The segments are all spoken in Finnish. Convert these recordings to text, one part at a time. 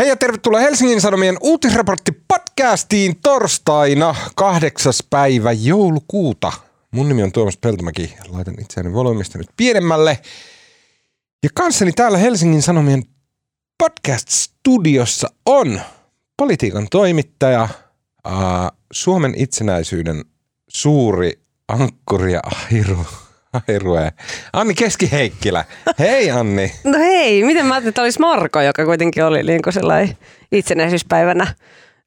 Hei ja tervetuloa Helsingin Sanomien uutisraportti podcastiin torstaina 8. päivä joulukuuta. Mun nimi on Tuomas Peltomäki. Laitan itseäni volyymista nyt pienemmälle. Ja kanssani täällä Helsingin Sanomien podcast-studiossa on politiikan toimittaja, Suomen itsenäisyyden suuri ankkuri ja ahirue, Anni Keskiheikkilä. Hei Anni. No hei, miten mä ajattelin, että olisi Marko, joka kuitenkin oli niin kuin sellainen itsenäisyyspäivänä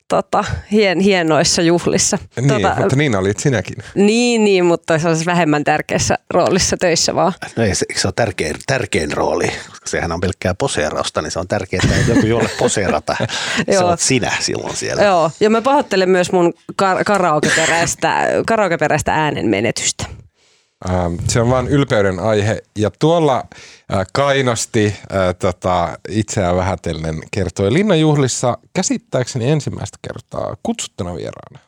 tota, hien, hienoissa juhlissa. Niin, tota, mutta niin olit sinäkin. Niin, niin, mutta se olisi vähemmän tärkeässä roolissa töissä vaan. No ei, se, se on tärkein, tärkein rooli, koska sehän on pelkkää poseerausta, niin se on tärkeää, että joku jolle poseerata. se olet sinä silloin siellä. Joo, ja mä pahoittelen myös mun kar- karaokeperäistä, karaokeperäistä äänen menetystä. Ähm, Se on vain ylpeyden aihe. Ja tuolla äh, kainosti äh, tota, itseään vähätellen kertoi Linnanjuhlissa käsittääkseni ensimmäistä kertaa kutsuttuna vieraana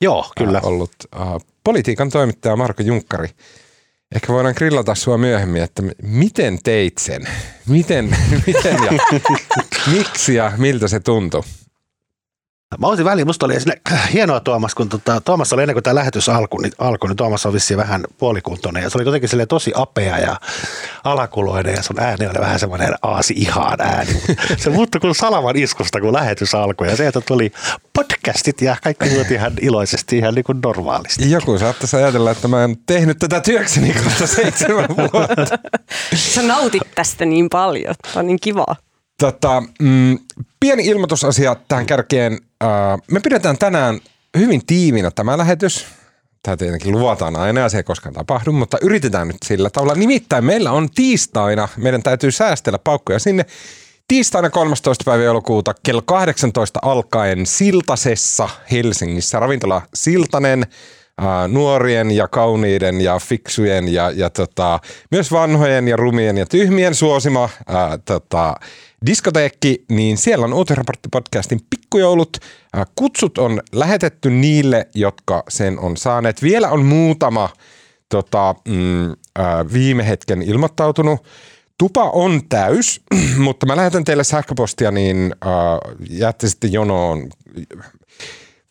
Joo, kyllä. äh, ollut äh, politiikan toimittaja Marko Junkkari. Ehkä voidaan grillata sua myöhemmin, että miten teit sen? Miten, miten ja miksi ja miltä se tuntui? Mä olisin väliin, musta oli esille, hienoa Tuomas, kun tota, Tuomas oli ennen kuin tämä lähetys alkoi, niin, alkoi, niin Tuomas on vissiin vähän puolikuntoinen ja se oli jotenkin silleen tosi apea ja alakuloinen ja sun ääni oli vähän semmoinen aasi ihan ääni. Se muuttui kuin salaman iskusta, kun lähetys alkoi ja sieltä tuli podcastit ja kaikki muut ihan iloisesti, ihan niin kuin normaalisti. Joku saattaisi ajatella, että mä en tehnyt tätä työkseni kohta seitsemän vuotta. Sä nautit tästä niin paljon, tämä on niin kivaa. Tota, mm, pieni ilmoitusasia tähän kärkeen. Äh, me pidetään tänään hyvin tiivinä tämä lähetys. Tämä tietenkin luvataan aina ja se ei koskaan tapahdu, mutta yritetään nyt sillä tavalla. Nimittäin meillä on tiistaina, meidän täytyy säästellä paukkoja sinne. Tiistaina 13. päivä joulukuuta kello 18 alkaen Siltasessa Helsingissä. Ravintola Siltanen, ää, nuorien ja kauniiden ja fiksujen ja, ja tota, myös vanhojen ja rumien ja tyhmien suosima ää, tota, diskoteekki, niin siellä on Uutisraportti-podcastin pikkujoulut. Ää, Kutsut on lähetetty niille, jotka sen on saaneet. Vielä on muutama tota, mm, ää, viime hetken ilmoittautunut. Tupa on täys, mutta mä lähetän teille sähköpostia, niin äh, jäätte sitten jonoon.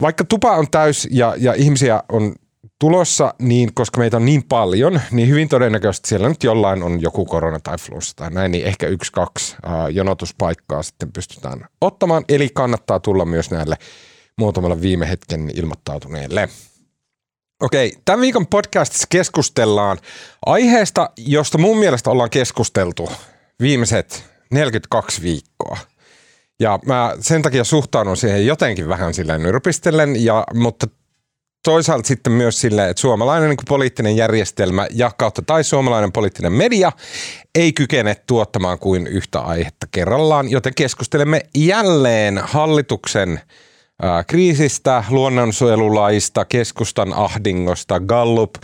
Vaikka tupa on täys ja, ja ihmisiä on tulossa, niin koska meitä on niin paljon, niin hyvin todennäköisesti siellä nyt jollain on joku korona tai flunssa tai näin, niin ehkä yksi, kaksi äh, jonotuspaikkaa sitten pystytään ottamaan. Eli kannattaa tulla myös näille muutamalla viime hetken ilmoittautuneelle. Okei, tämän viikon podcastissa keskustellaan aiheesta, josta mun mielestä ollaan keskusteltu viimeiset 42 viikkoa. Ja mä sen takia suhtaudun siihen jotenkin vähän silleen nyrpistellen, ja, mutta toisaalta sitten myös silleen, että suomalainen niin poliittinen järjestelmä ja kautta tai suomalainen poliittinen media ei kykene tuottamaan kuin yhtä aihetta kerrallaan, joten keskustelemme jälleen hallituksen kriisistä, luonnonsuojelulaista, keskustan ahdingosta, Gallup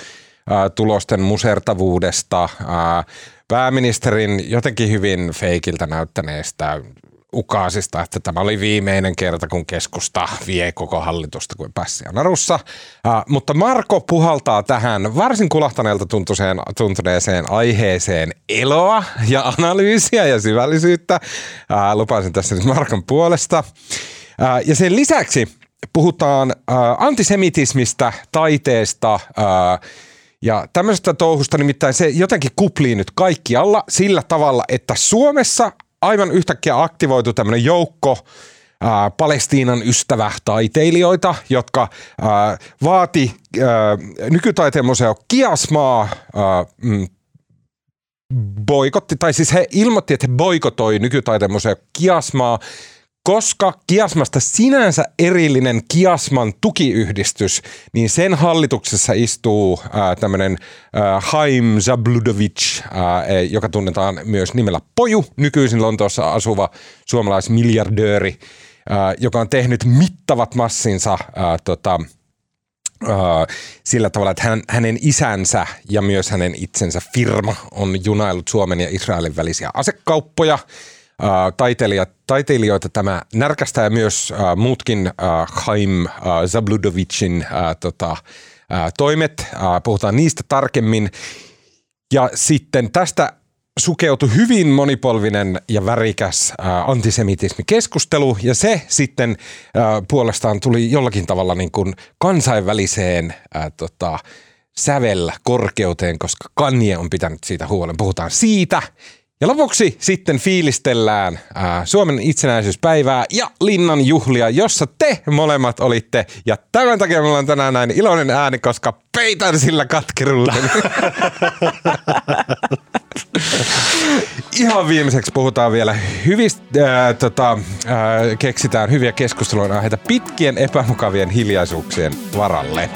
ää, tulosten musertavuudesta, ää, pääministerin jotenkin hyvin feikiltä näyttäneestä ukaasista, että tämä oli viimeinen kerta, kun keskusta vie koko hallitusta kuin pässiä narussa. Ää, mutta Marko puhaltaa tähän varsin kulahtaneelta tuntuneeseen aiheeseen eloa ja analyysiä ja syvällisyyttä. Ää, lupasin tässä nyt Markon puolesta. Ää, ja sen lisäksi puhutaan ää, antisemitismistä, taiteesta, ää, ja tämmöisestä touhusta nimittäin se jotenkin kuplii nyt kaikkialla sillä tavalla, että Suomessa aivan yhtäkkiä aktivoitu tämmöinen joukko ää, Palestiinan ystävätaiteilijoita, jotka ää, vaati ää, nykytaiteen museo Kiasmaa ää, mm, boikotti, tai siis he ilmoitti, että he boikotoi nykytaiteen museo Kiasmaa, koska Kiasmasta sinänsä erillinen Kiasman tukiyhdistys, niin sen hallituksessa istuu ää, tämmöinen ää, Haim Zabludovic, e, joka tunnetaan myös nimellä Poju, nykyisin Lontoossa asuva suomalaismiljardööri, ää, joka on tehnyt mittavat massinsa ää, tota, sillä tavalla, että hän, hänen isänsä ja myös hänen itsensä firma on junaillut Suomen ja Israelin välisiä asekauppoja. Taiteilijat, taiteilijoita tämä närkästää myös ää, muutkin ää, Haim ää, Zabludovicin ää, tota, ää, toimet. Ää, puhutaan niistä tarkemmin. Ja sitten tästä sukeutui hyvin monipolvinen ja värikäs äh, antisemitismikeskustelu ja se sitten äh, puolestaan tuli jollakin tavalla niin kuin kansainväliseen äh, tota, sävellä korkeuteen, koska Kanye on pitänyt siitä huolen. Puhutaan siitä. Ja lopuksi sitten fiilistellään ää, Suomen itsenäisyyspäivää ja Linnan juhlia, jossa te molemmat olitte. Ja tämän takia mulla on tänään näin iloinen ääni, koska peitän sillä katkerulla. Ihan viimeiseksi puhutaan vielä hyvistä, ää, tota, ää, keksitään hyviä keskustelun aiheita pitkien epämukavien hiljaisuuksien varalle.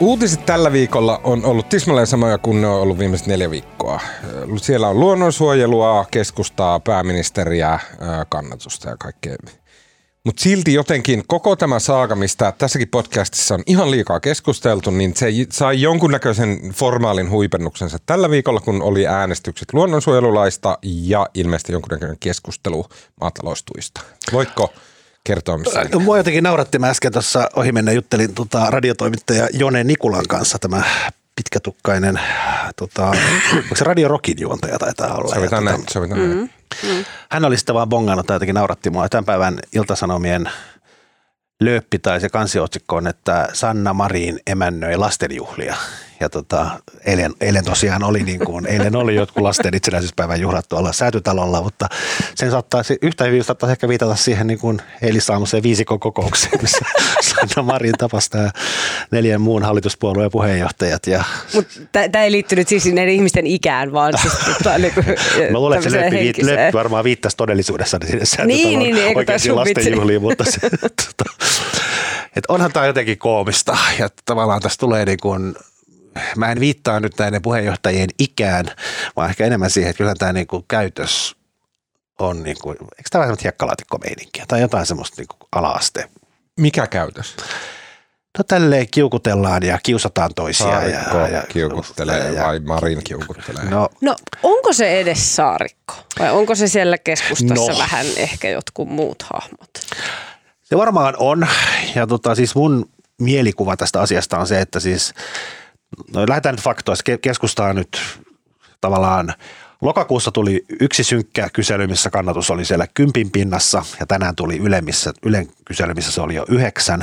Uutiset tällä viikolla on ollut tismalleen samoja kuin ne on ollut viimeiset neljä viikkoa. Siellä on luonnonsuojelua, keskustaa, pääministeriä, uh, kannatusta ja kaikkea. Mutta silti jotenkin koko tämä saaga, mistä tässäkin podcastissa on ihan liikaa keskusteltu, niin se sai jonkunnäköisen formaalin huipennuksensa tällä viikolla, kun oli äänestykset luonnonsuojelulaista ja ilmeisesti jonkunnäköinen keskustelu maataloustuista. Voitko kertoa missä? No, mua jotenkin nauratti. Mä äsken tuossa mennä juttelin tota, radiotoimittaja Jone Nikulan kanssa tämä pitkätukkainen, tota, onko se Radio Rockin juontaja taitaa olla. Sovitaan näin, tota, sovitaan mm-hmm. näin. Mm. Hän oli sitten vaan bongannut, tai jotenkin nauratti mua. Tämän päivän Iltasanomien lööppi tai se kansiotsikko on, että Sanna Marin emännöi lastenjuhlia ja tota, eilen, eilen, tosiaan oli niin kuin, eilen oli jotkut lasten itsenäisyyspäivän juhlat tuolla säätytalolla, mutta sen saattaa, yhtä hyvin saattaa ehkä viitata siihen niin kuin eilisaamuiseen viisikon kokoukseen, missä Sanna Marin tapasi neljän muun hallituspuolueen puheenjohtajat. Ja... Mutta tämä ei liittynyt siis näiden ihmisten ikään, vaan siis tota, niin kuin, Mä luulen, että se löppi, viit, löppi varmaan viittasi todellisuudessa sinne niin, niin, niin, oikein lastenjuhliin, mutta se, tota, että onhan tämä jotenkin koomista ja tavallaan tässä tulee niin kuin mä en viittaa nyt näiden puheenjohtajien ikään, vaan ehkä enemmän siihen, että kyllä tämä niin kuin käytös on, niin kuin, eikö tämä vähän hiekkalaatikkomeininkiä tai jotain semmoista niin kuin ala-aste. Mikä käytös? No tälleen kiukutellaan ja kiusataan toisia. Saarikko ja, ja kiukuttelee ja, vai Marin kiukuttelee? No, no onko se edes Saarikko vai onko se siellä keskustassa no. vähän ehkä jotkut muut hahmot? Se varmaan on ja tota, siis mun mielikuva tästä asiasta on se, että siis – no lähdetään nyt faktoista. Keskustaa nyt tavallaan Lokakuussa tuli yksi synkkä kysely, missä kannatus oli siellä kympin pinnassa ja tänään tuli Yle, missä, Ylen kysely, missä se oli jo yhdeksän.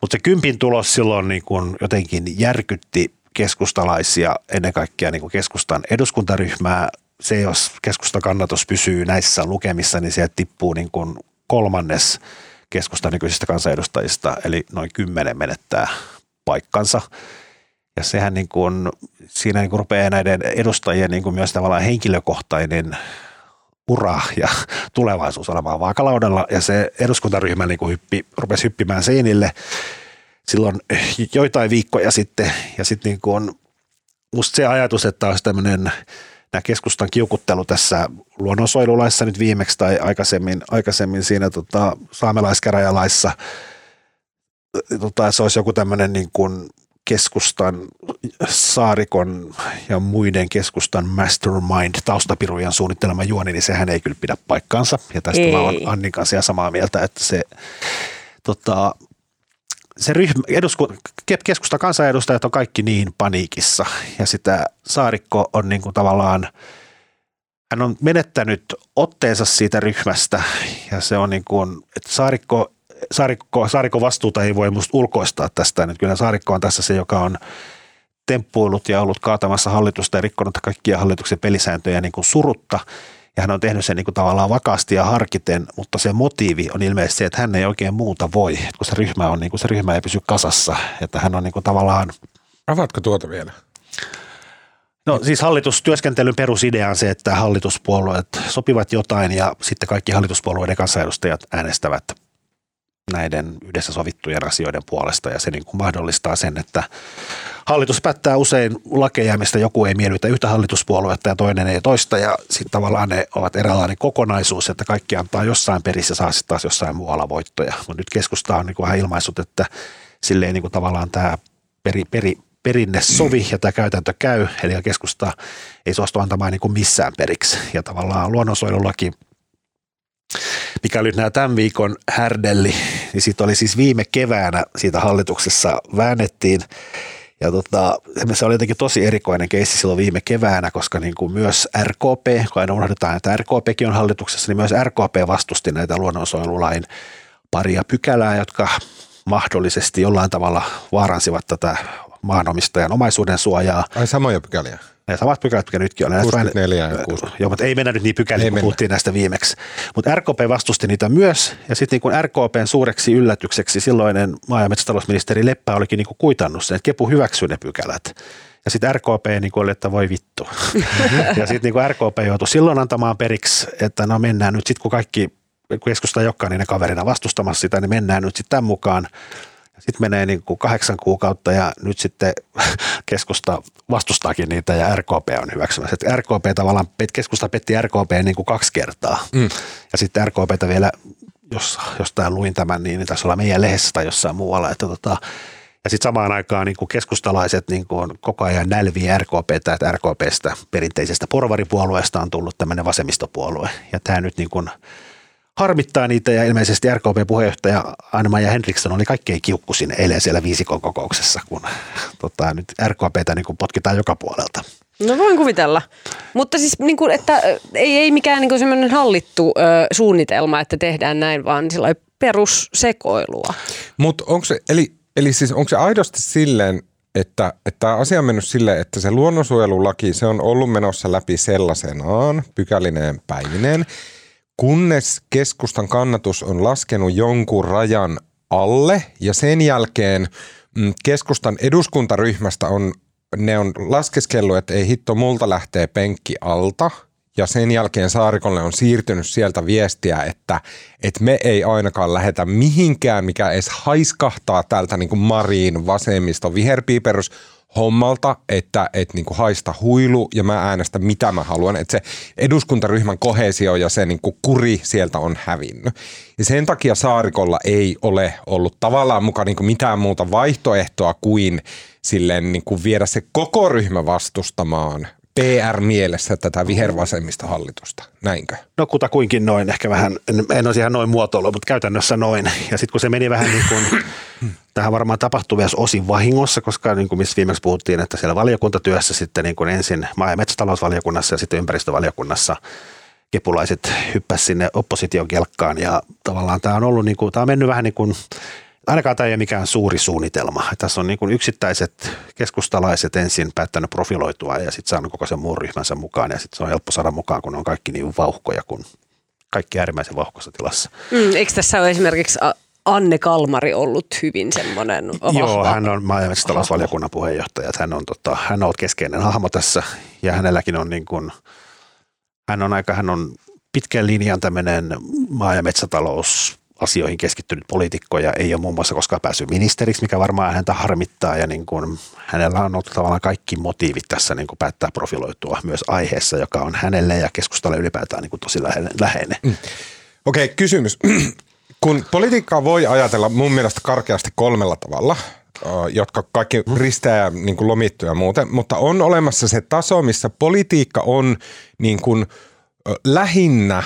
Mutta se kympin tulos silloin niin kuin jotenkin järkytti keskustalaisia, ennen kaikkea niin kuin keskustan eduskuntaryhmää. Se, jos keskustan kannatus pysyy näissä lukemissa, niin sieltä tippuu niin kuin kolmannes keskustan nykyisistä kansanedustajista, eli noin kymmenen menettää paikkansa. Ja sehän niin kuin, siinä niin kuin rupeaa näiden edustajien niin kuin myös tavallaan henkilökohtainen ura ja tulevaisuus olemaan vaakalaudalla. Ja se eduskuntaryhmä niin kuin hyppi, rupesi hyppimään seinille silloin joitain viikkoja sitten. Ja sitten niin kuin musta se ajatus, että olisi tämmöinen nämä keskustan kiukuttelu tässä luonnonsuojelulaissa nyt viimeksi tai aikaisemmin, aikaisemmin siinä tota, saamelaiskäräjälaissa, tota, se olisi joku tämmöinen niin kuin keskustan, Saarikon ja muiden keskustan mastermind taustapirujen suunnittelema juoni, niin sehän ei kyllä pidä paikkaansa. Ja tästä ei. mä olen Annin kanssa samaa mieltä, että se, tota, se ryhmä, edusku, keskusta kansanedustajat on kaikki niin paniikissa ja sitä Saarikko on niin kuin tavallaan, hän on menettänyt otteensa siitä ryhmästä ja se on niin kuin, että Saarikko Saarikko, Saarikko vastuuta ei voi musta ulkoistaa tästä. Nyt kyllä Saarikko on tässä se, joka on temppuillut ja ollut kaatamassa hallitusta ja rikkonut kaikkia hallituksen pelisääntöjä niin kuin surutta. Ja hän on tehnyt sen niin kuin tavallaan vakaasti ja harkiten, mutta se motiivi on ilmeisesti se, että hän ei oikein muuta voi, kun se ryhmä, on, niin kuin se ryhmä ei pysy kasassa. Että hän on niin kuin tavallaan... Avaatko tuota vielä? No siis hallitustyöskentelyn perusidea on se, että hallituspuolueet sopivat jotain ja sitten kaikki hallituspuolueiden kansanedustajat äänestävät näiden yhdessä sovittujen asioiden puolesta. Ja se niin kuin mahdollistaa sen, että hallitus päättää usein lakeja, mistä joku ei miellytä yhtä hallituspuoluetta ja toinen ei toista. Ja sitten tavallaan ne ovat eräänlainen kokonaisuus, että kaikki antaa jossain perissä saa sitten taas jossain muualla voittoja. Mutta nyt keskusta on niin kuin vähän ilmaissut, että silleen niin kuin tavallaan tämä peri, peri, perinne sovi ja tämä käytäntö käy, eli keskusta ei suostu antamaan niin kuin missään periksi. Ja tavallaan luonnonsuojelulaki mikä oli nämä tämän viikon härdelli, niin siitä oli siis viime keväänä siitä hallituksessa väännettiin ja tota, se oli jotenkin tosi erikoinen keissi silloin viime keväänä, koska niin kuin myös RKP, kun aina unohdetaan, että RKPkin on hallituksessa, niin myös RKP vastusti näitä luonnonsuojelulain paria pykälää, jotka mahdollisesti jollain tavalla vaaransivat tätä maanomistajan omaisuuden suojaa. Ai samoja pykäliä. Ne samat pykälät, mikä nytkin on. 64 ja 60. Joo, mutta ei mennä nyt niin pykäliin, kun puhuttiin näistä viimeksi. Mutta RKP vastusti niitä myös, ja sitten niin RKPn suureksi yllätykseksi silloinen maa- ja metsätalousministeri Leppä olikin niin kuin kuitannut sen, että Kepu hyväksyi ne pykälät. Ja sitten RKP niin oli, että voi vittu. ja sitten niin RKP joutui silloin antamaan periksi, että no mennään nyt sitten kun kaikki keskusta jokainen kaverina vastustamassa sitä, niin mennään nyt sitten tämän mukaan. Sitten menee niin kuin kahdeksan kuukautta ja nyt sitten keskusta vastustaakin niitä ja RKP on hyväksymässä. Että RKP tavallaan, keskusta petti RKP niin kuin kaksi kertaa. Mm. Ja sitten RKPtä vielä, jos jostain luin tämän, niin tässä olla meidän lehdessä tai jossain muualla. Että tota, ja sitten samaan aikaan niin kuin keskustalaiset niin kuin koko ajan nälvii RKPtä, että RKPstä perinteisestä porvaripuolueesta on tullut tämmöinen vasemmistopuolue. Ja tämä nyt niin kuin – harmittaa niitä ja ilmeisesti RKP-puheenjohtaja Anna-Maija Henriksson oli kaikkein kiukkusin eilen siellä viisikon kokouksessa, kun tota, nyt RKPtä niin kuin potkitaan joka puolelta. No voin kuvitella. Mutta siis, niin kuin, että ei, ei mikään niin semmoinen hallittu ö, suunnitelma, että tehdään näin, vaan sillä perussekoilua. Mutta onko se, eli, eli siis onko se aidosti silleen, että, että tämä asia on mennyt silleen, että se luonnonsuojelulaki, se on ollut menossa läpi sellaisenaan, pykälineen päivineen, kunnes keskustan kannatus on laskenut jonkun rajan alle ja sen jälkeen mm, keskustan eduskuntaryhmästä on, ne on laskeskellut, että ei hitto multa lähtee penkki alta. Ja sen jälkeen Saarikolle on siirtynyt sieltä viestiä, että, että me ei ainakaan lähetä mihinkään, mikä edes haiskahtaa täältä niin kuin Mariin vasemmisto viherpiiperus hommalta, että et niinku haista huilu ja mä äänestä mitä mä haluan. Että se eduskuntaryhmän kohesio ja se niinku kuri sieltä on hävinnyt. Ja sen takia Saarikolla ei ole ollut tavallaan mukaan niinku mitään muuta vaihtoehtoa kuin silleen niinku viedä se koko ryhmä vastustamaan PR-mielessä tätä vihervasemmista hallitusta, näinkö? No kutakuinkin noin, ehkä vähän, en, olisi ihan noin muotoilu, mutta käytännössä noin. Ja sitten kun se meni vähän niin kuin, tähän varmaan tapahtui myös osin vahingossa, koska niin kuin missä viimeksi puhuttiin, että siellä valiokuntatyössä sitten niin kuin ensin maa- ja metsätalousvaliokunnassa ja sitten ympäristövaliokunnassa kepulaiset hyppäsivät sinne opposition kelkkaan ja tavallaan tämä on ollut niin kuin, tämä on mennyt vähän niin kuin ainakaan tämä ei ole mikään suuri suunnitelma. Tässä on niin kuin yksittäiset keskustalaiset ensin päättänyt profiloitua ja sitten saanut koko sen muun ryhmänsä mukaan ja sitten se on helppo saada mukaan, kun on kaikki niin vauhkoja kuin kaikki äärimmäisen vauhkossa tilassa. Mm, eikö tässä ole esimerkiksi Anne Kalmari ollut hyvin semmoinen vahva? Joo, hän on maa- ja metsätalousvaliokunnan puheenjohtaja. Hän on, tota, hän on keskeinen hahmo tässä ja hänelläkin on niin kuin, hän on aika, hän on pitkän linjan tämmöinen maa- ja metsätalous asioihin keskittynyt poliitikko ja ei ole muun muassa koskaan päässyt ministeriksi, mikä varmaan häntä harmittaa ja niin kuin hänellä on ollut tavallaan kaikki motiivit tässä niin kuin päättää profiloitua myös aiheessa, joka on hänelle ja keskustalle ylipäätään niin kuin tosi läheinen. Mm. Okei, okay, kysymys. Kun politiikkaa voi ajatella mun mielestä karkeasti kolmella tavalla, jotka kaikki risteää niin kuin lomittuja muuten, mutta on olemassa se taso, missä politiikka on niin kuin lähinnä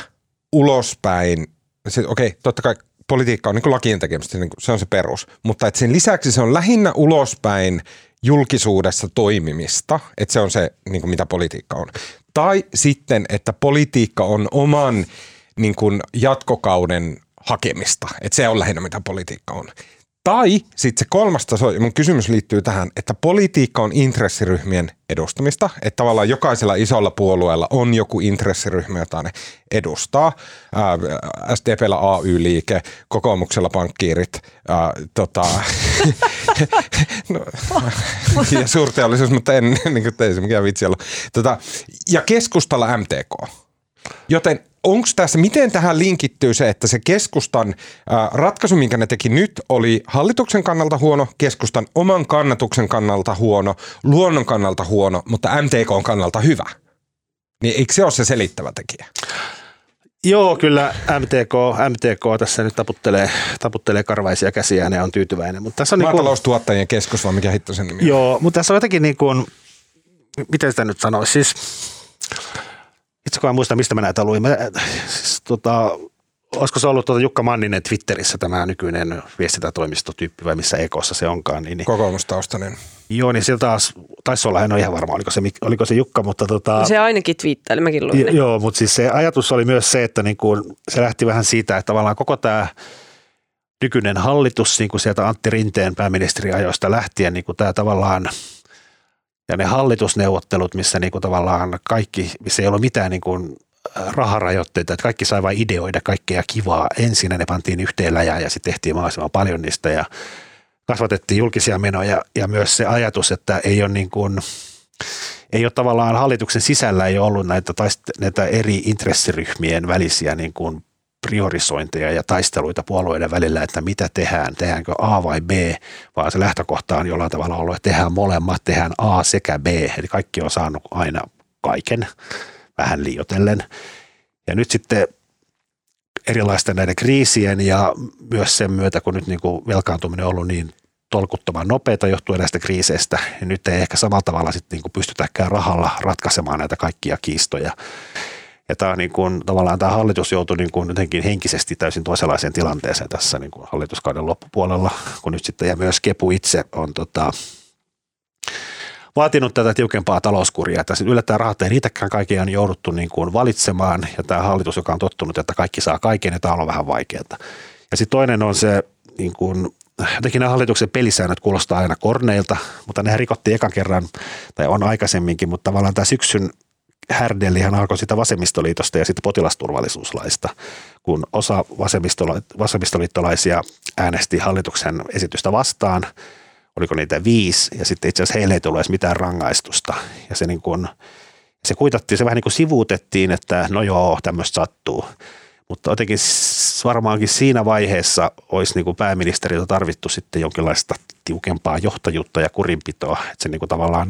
ulospäin se, okei, okay, totta kai politiikka on niin kuin lakien tekemistä, niin kuin, se on se perus, mutta että sen lisäksi se on lähinnä ulospäin julkisuudessa toimimista, että se on se, niin kuin mitä politiikka on. Tai sitten, että politiikka on oman niin kuin jatkokauden hakemista, että se on lähinnä mitä politiikka on. Tai sitten se kolmas taso, mun kysymys liittyy tähän, että politiikka on intressiryhmien edustamista, että tavallaan jokaisella isolla puolueella on joku intressiryhmä, jota ne edustaa. Ää, SDPllä AY-liike, kokoomuksella pankkiirit, ää, tota, no, ja suurteollisuus, mutta en niin kuin teisi mikään vitsi ollut. Tota, ja keskustalla MTK. Joten onko tässä, miten tähän linkittyy se, että se keskustan ää, ratkaisu, minkä ne teki nyt, oli hallituksen kannalta huono, keskustan oman kannatuksen kannalta huono, luonnon kannalta huono, mutta MTK kannalta hyvä? Niin eikö se ole se selittävä tekijä? Joo, kyllä MTK, MTK tässä nyt taputtelee, taputtelee karvaisia käsiä ja on tyytyväinen. Mutta tässä on niinku- Maataloustuottajien niin kuin, keskus, vai mikä hitto sen nimi Joo, mutta tässä on jotenkin niin kuin, miten sitä nyt sanoisi, siis itse kun en muista, mistä mä näitä luin. Mä, siis, tota, olisiko se ollut tuota Jukka Manninen Twitterissä tämä nykyinen viestintätoimistotyyppi vai missä ekossa se onkaan. Niin, niin, Kokoomustaustainen. joo, niin sieltä taas, taisi olla, en ole ihan varma, oliko se, oliko se Jukka, mutta tota, Se ainakin twiittaili, mäkin luin. Jo- Joo, mutta siis se ajatus oli myös se, että niin kuin, se lähti vähän siitä, että tavallaan koko tämä nykyinen hallitus niin kuin sieltä Antti Rinteen pääministeriajoista lähtien, niin kuin tämä tavallaan ja ne hallitusneuvottelut, missä niin kuin tavallaan kaikki, missä ei ollut mitään niin kuin raharajoitteita, että kaikki sai vain ideoida kaikkea kivaa. Ensin ne pantiin yhteen läjään ja sitten tehtiin mahdollisimman paljon niistä ja kasvatettiin julkisia menoja ja myös se ajatus, että ei ole niin kuin, ei ole tavallaan hallituksen sisällä ei ollut näitä, näitä eri intressiryhmien välisiä niin kuin priorisointeja ja taisteluita puolueiden välillä, että mitä tehdään, tehdäänkö A vai B, vaan se lähtökohta on jollain tavalla ollut, että tehdään molemmat, tehdään A sekä B, eli kaikki on saanut aina kaiken vähän liiotellen. Ja nyt sitten erilaisten näiden kriisien ja myös sen myötä, kun nyt niin kuin velkaantuminen on ollut niin tolkuttoman nopeita johtuen näistä kriiseistä, niin nyt ei ehkä samalla tavalla sitten niin kuin pystytäkään rahalla ratkaisemaan näitä kaikkia kiistoja. Ja tämä niin kuin, tavallaan tämä hallitus joutui niin kuin jotenkin henkisesti täysin toisenlaiseen tilanteeseen tässä niin kuin hallituskauden loppupuolella, kun nyt sitten ja myös Kepu itse on tota, vaatinut tätä tiukempaa talouskuria, että yllättäen rahat ei riitäkään kaikkia on jouduttu niin kuin valitsemaan ja tämä hallitus, joka on tottunut, että kaikki saa kaiken, ja tämä on vähän vaikeaa. Ja sitten toinen on se, niin kuin, jotenkin nämä hallituksen pelisäännöt kuulostaa aina korneilta, mutta nehän rikottiin ekan kerran, tai on aikaisemminkin, mutta tavallaan tämä syksyn härdellihän alkoi sitä vasemmistoliitosta ja sitten potilasturvallisuuslaista, kun osa vasemmistoliittolaisia äänesti hallituksen esitystä vastaan, oliko niitä viisi, ja sitten itse asiassa heille ei tullut edes mitään rangaistusta. Ja se, niin kuin, se kuitattiin, se vähän niin kuin sivuutettiin, että no joo, tämmöistä sattuu. Mutta jotenkin varmaankin siinä vaiheessa olisi niin kuin pääministeriltä tarvittu sitten jonkinlaista tiukempaa johtajuutta ja kurinpitoa, että se niin kuin tavallaan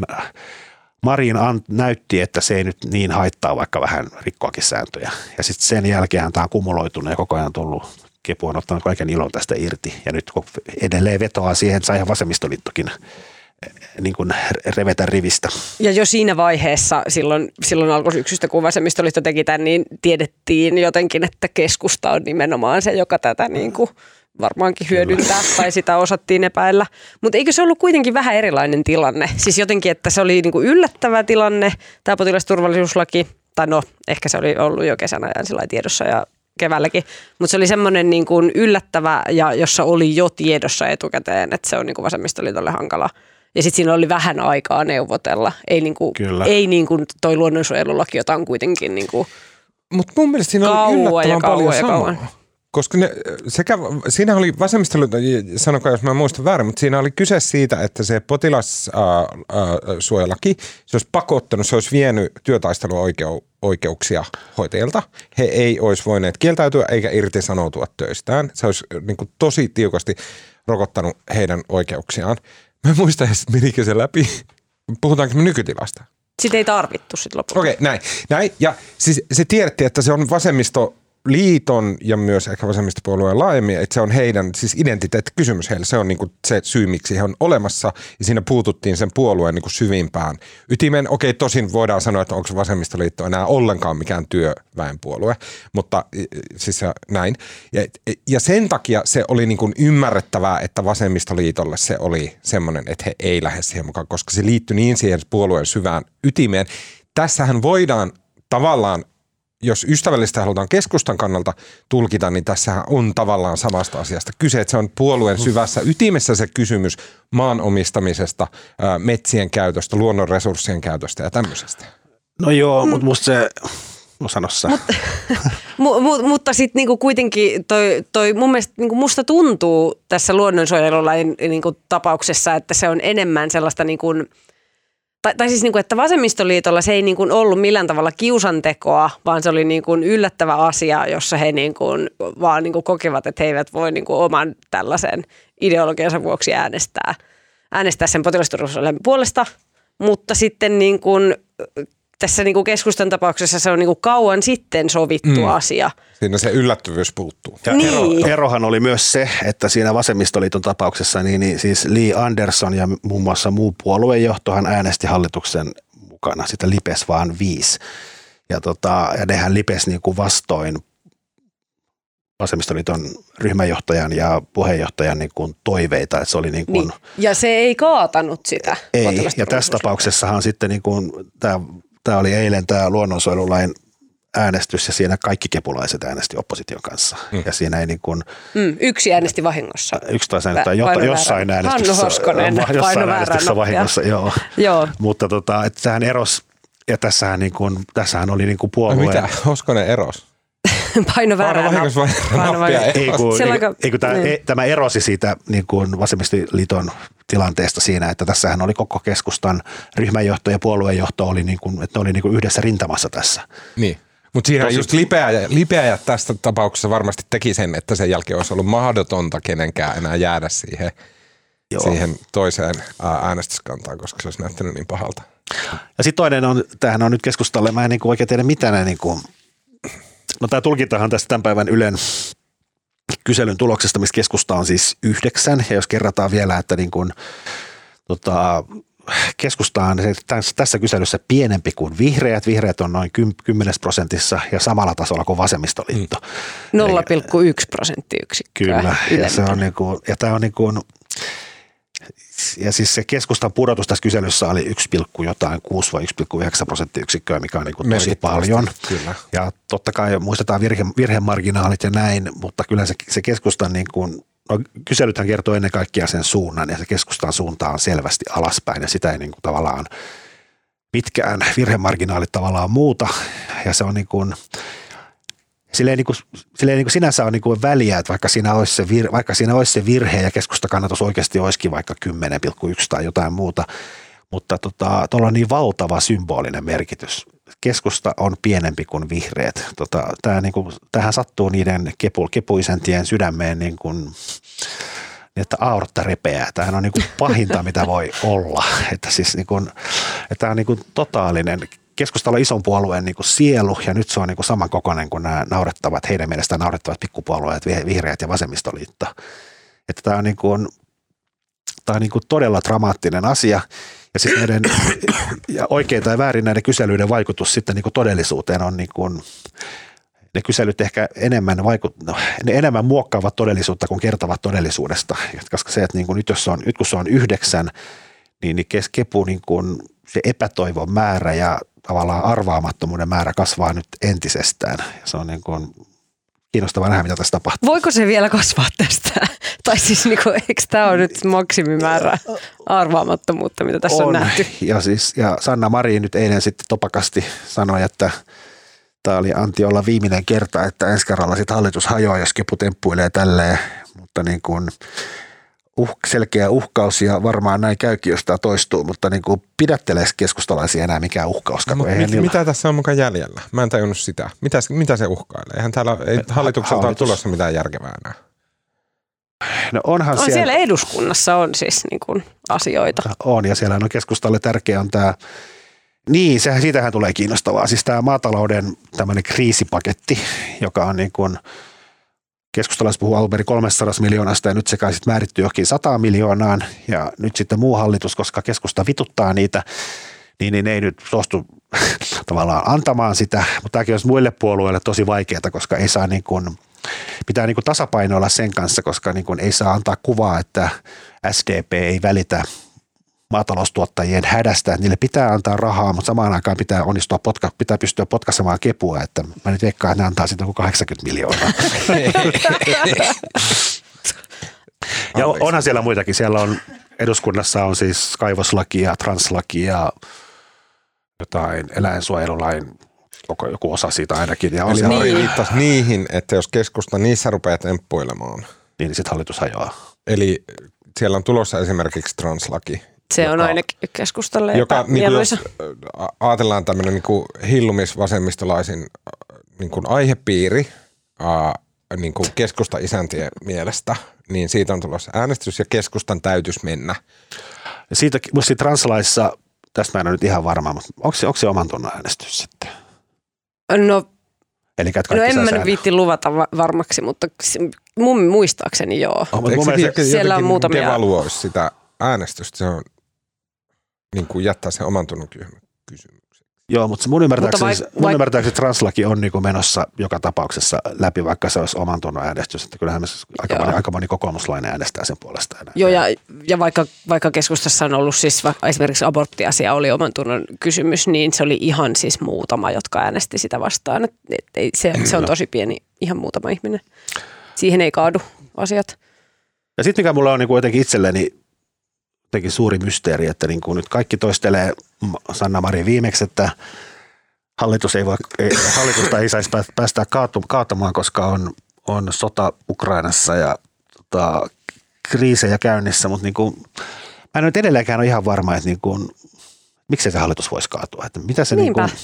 Marin näytti, että se ei nyt niin haittaa vaikka vähän rikkoakin sääntöjä. Ja sitten sen jälkeen tämä on kumuloitunut ja koko ajan tullut, Kepu on ottanut kaiken ilon tästä irti. Ja nyt kun edelleen vetoaa siihen, sai ihan vasemmistoliittokin eh, niin kuin revetä rivistä. Ja jo siinä vaiheessa, silloin, silloin alkoi syksystä, kun vasemmistoliitto teki tämän, niin tiedettiin jotenkin, että keskusta on nimenomaan se, joka tätä niin kuin varmaankin hyödyntää tai sitä osattiin epäillä. Mutta eikö se ollut kuitenkin vähän erilainen tilanne? Siis jotenkin, että se oli niin kuin yllättävä tilanne, tämä potilasturvallisuuslaki, tai no ehkä se oli ollut jo kesän ajan sillä tiedossa ja keväälläkin, mutta se oli semmoinen niin kuin yllättävä ja jossa oli jo tiedossa etukäteen, että se on niin kuin vasemmistoliitolle hankala. Ja sitten siinä oli vähän aikaa neuvotella. Ei, niin kuin, Kyllä. ei niin kuin toi luonnonsuojelulaki, jota on kuitenkin niin kuin, Mutta mun mielestä siinä oli ja yllättävän kauan paljon samaa. kauan. Koska ne, sekä, siinä oli vasemmistoliitto, sanokaa jos mä muistan väärin, mutta siinä oli kyse siitä, että se potilassuojelaki, se olisi pakottanut, se olisi vienyt työtaisteluoikeuksia hoitajilta. He ei olisi voineet kieltäytyä eikä irtisanoutua töistään. Se olisi niin kuin, tosi tiukasti rokottanut heidän oikeuksiaan. Mä en muista edes, menikö se läpi. Puhutaanko me nykytilasta? sitä ei tarvittu sitten lopulta. Okei, näin. näin. Ja siis se tiedettiin, että se on vasemmistoliiton ja myös ehkä vasemmistopuolueen laajemmin, että se on heidän siis identiteettikysymys heille. Se on niin se syy, miksi he on olemassa ja siinä puututtiin sen puolueen niin syvimpään ytimeen. Okei, tosin voidaan sanoa, että onko se vasemmistoliitto enää ollenkaan mikään työväenpuolue, mutta siis näin. Ja, ja sen takia se oli niin kuin ymmärrettävää, että vasemmistoliitolle se oli semmoinen, että he ei lähde siihen mukaan, koska se liittyi niin siihen puolueen syvään ytimeen. Tässähän voidaan tavallaan jos ystävällistä halutaan keskustan kannalta tulkita, niin tässä on tavallaan samasta asiasta kyse, että se on puolueen syvässä ytimessä se kysymys maan omistamisesta, metsien käytöstä, luonnon resurssien käytöstä ja tämmöisestä. No joo, mutta musta se, no sano sä. Mu- mu- mutta sitten niinku kuitenkin toi, toi mun mielestä niinku musta tuntuu tässä luonnonsuojelulain niinku tapauksessa, että se on enemmän sellaista niinku, tai, tai siis niinku, että vasemmistoliitolla se ei niinku ollut millään tavalla kiusantekoa, vaan se oli niinku yllättävä asia, jossa he niinku vaan niinku kokivat, että he eivät voi niinku oman tällaisen ideologiansa vuoksi äänestää, äänestää sen potilasturvallisuuden puolesta, mutta sitten niin kuin, tässä niin kuin keskustan tapauksessa se on niin kuin kauan sitten sovittu mm. asia. Siinä se yllättävyys puuttuu. Ja Niin. ero, erohan oli myös se, että siinä vasemmistoliiton tapauksessa niin, niin siis Lee Anderson ja muun muassa muu puoluejohtohan äänesti hallituksen mukana. Sitä lipes vaan viisi. Ja, tota, ja nehän lipes niin kuin vastoin vasemmistoliiton ryhmänjohtajan ja puheenjohtajan niin kuin toiveita, että se oli niin kuin, Niin. Ja se ei kaatanut sitä. ei, ja tässä tapauksessahan sitten niin kuin, tämä, tämä oli eilen tämä luonnonsuojelulain äänestys ja siinä kaikki kepulaiset äänesti opposition kanssa. Mm. Ja siinä ei niin kuin, Mm, yksi äänesti vahingossa. yksi taisi Vä- äänestää jo, paino jossain äänestyksessä, Hannu Hoskonen paino jossain äänestyksessä vahingossa, joo. Joo. Mutta tota, että tähän eros, ja tässähän, niin kuin, tässähän oli niin kuin Ai puolueen... mitä? Hoskonen eros. Paino Paino väärää nappia. Paino nappia. väärää. Ei kun, ei, kun tämä, niin. ei, tämä erosi siitä niin kuin vasemmistoliiton tilanteesta siinä, että tässähän oli koko keskustan ryhmänjohto ja puoluejohto oli, niin kuin, että ne oli niin kuin yhdessä rintamassa tässä. Niin. Mutta siinä Tosi- just lipeäjät, lipeäjät tästä tapauksessa varmasti teki sen, että sen jälkeen olisi ollut mahdotonta kenenkään enää jäädä siihen, Joo. siihen toiseen ää, äänestyskantaan, koska se olisi näyttänyt niin pahalta. Ja sitten toinen on, tämähän on nyt keskustalle, mä en niin kuin oikein tiedä mitä ne niin kuin, no tämä tulkintahan tästä tämän päivän Ylen kyselyn tuloksesta, missä keskusta on siis yhdeksän, ja jos kerrataan vielä, että niin kuin, tota, keskusta on tässä, kyselyssä pienempi kuin vihreät, vihreät on noin 10 prosentissa ja samalla tasolla kuin vasemmistoliitto. 0,1 prosenttiyksikköä. Kyllä, ja, se on niin kuin, ja tämä on niin kuin, ja siis se keskustan pudotus tässä kyselyssä oli 1, jotain 6 vai 1,9 prosenttiyksikköä, mikä on niin kuin tosi paljon. Kyllä. Ja totta kai muistetaan virhe, virhemarginaalit ja näin, mutta kyllä se, se keskustan niin kuin, no kyselythän kertoo ennen kaikkea sen suunnan ja se keskustan suunta on selvästi alaspäin ja sitä ei niin kuin tavallaan mitkään virhemarginaalit tavallaan muuta ja se on niin kuin, sillä ei, niin kuin, sillä ei niin kuin sinänsä ole niin kuin väliä, että vaikka siinä, olisi se vir, vaikka siinä olisi se virhe ja keskustakannatus oikeasti olisikin vaikka 10,1 tai jotain muuta, mutta tota, tuolla on niin valtava symbolinen merkitys. Keskusta on pienempi kuin vihreät. Tota, tää niinku, tähän sattuu niiden kepu, kepuisentien sydämeen niin kuin, niin että aortta repeää. Tämähän on niin kuin pahinta, mitä voi olla. Että siis niin kuin, että tämä on niin kuin totaalinen keskustalla on ison puolueen niin kuin sielu ja nyt se on niin kuin samankokoinen kuin nämä naurettavat, heidän mielestään naurettavat pikkupuolueet, vi- vihreät ja vasemmistoliitto. Että tämä on, niin kuin, tämä on niin kuin todella dramaattinen asia. Ja sitten näiden, ja oikein tai väärin näiden kyselyiden vaikutus sitten niin kuin todellisuuteen on niin kuin, ne kyselyt ehkä enemmän, vaikut, no, ne enemmän muokkaavat todellisuutta kuin kertovat todellisuudesta. Koska se, että niin kuin nyt, jos on, nyt kun se on yhdeksän, niin, niin kepu niin kuin se epätoivon määrä ja tavallaan arvaamattomuuden määrä kasvaa nyt entisestään. Ja se on niin kuin kiinnostavaa nähdä, mitä tässä tapahtuu. Voiko se vielä kasvaa tästä? tai siis niinku, eikö tämä ole nyt maksimimäärä arvaamattomuutta, mitä tässä on, on nähty? Ja, siis, ja Sanna Marin nyt eilen sitten topakasti sanoi, että tämä oli Antti olla viimeinen kerta, että ensi kerralla sitten hallitus hajoaa, jos kepu temppuilee tälleen. Mutta niin kuin uh, selkeä uhkaus ja varmaan näin käykin, jos tämä toistuu, mutta niin kuin pidättelee keskustalaisia enää mikään uhkaus. No, mit, niillä- mitä tässä on mukaan jäljellä? Mä en tajunnut sitä. Mitä, se- mitä se uhkailee? Eihän täällä ei hallitukselta ole hallitus- tulossa mitään järkevää enää. no onhan On siellä eduskunnassa on siis niinku asioita. On, ja siellä on keskustalle tärkeä on tämä, niin se, siitähän tulee kiinnostavaa. Siis tämä maatalouden tämmöinen kriisipaketti, joka on niin kuin, keskustalaiset puhuu alun perin 300 miljoonasta ja nyt se kai sitten määrittyy johonkin 100 miljoonaan. Ja nyt sitten muu hallitus, koska keskusta vituttaa niitä, niin, niin ei nyt suostu tavallaan antamaan sitä, mutta tämäkin olisi muille puolueille tosi vaikeaa, koska ei saa niin kuin, pitää niin kuin tasapainoilla sen kanssa, koska niin kuin ei saa antaa kuvaa, että SDP ei välitä maataloustuottajien hädästä. Niille pitää antaa rahaa, mutta samaan aikaan pitää onnistua potka, pitää pystyä potkaisemaan kepua, että mä nyt veikkaan, että ne antaa sitten joku 80 miljoonaa. ja on- onhan siellä muitakin. Siellä on eduskunnassa on siis kaivoslaki ja translaki ja jotain eläinsuojelulain koko joku osa siitä ainakin. Ja on Eli niin. viittasi niihin, että jos keskusta niissä rupeaa temppuilemaan. niin sitten hallitus hajoaa. Eli siellä on tulossa esimerkiksi translaki. Se on joka- ainakin keskustalle joka niin kuin jos ajatellaan tämmöinen niin hillumis vasemmistolaisin niin kuin aihepiiri ää, niin kuin keskusta-isäntien mielestä, niin siitä on tulossa äänestys ja keskustan täytyisi mennä. Ja siitä, musta siitä translaissa, tästä mä en ole nyt ihan varma, mutta onko se, onko se oman tunnon äänestys sitten? No, Eli että no en mä nyt viitti luvata va- varmaksi, mutta mun muistaakseni joo. Oh, mutta mun se mielestä, siellä on muutamia- devaluoisi sitä äänestystä? Se on niin kuin jättää sen oman tunnon kysymys. Joo, mutta mun ymmärtääkseni, Mutta vaik- mun vaik- ymmärtääkseni translaki on niin kuin menossa joka tapauksessa läpi, vaikka se olisi oman tunnon äänestys. Että kyllähän me aika, moni, aika moni kokoomuslainen äänestää sen puolesta. enää. Joo, ja, ja vaikka, vaikka keskustassa on ollut siis esimerkiksi aborttiasia oli oman tunnon kysymys, niin se oli ihan siis muutama, jotka äänesti sitä vastaan. Et, et, ei, se, se on tosi pieni, ihan muutama ihminen. Siihen ei kaadu asiat. Ja sitten mikä mulla on niin kuin jotenkin itselleni jotenkin suuri mysteeri, että niin kuin nyt kaikki toistelee Sanna Mari viimeksi, että hallitus ei voi, ei, hallitusta ei saisi pää- päästää kaatu- kaatamaan, koska on, on sota Ukrainassa ja tota, kriisejä käynnissä, mutta niin kuin, mä en nyt edelleenkään ole ihan varma, että niin kuin, miksi se hallitus voisi kaatua. Että mitä se niin Niinpä. kuin,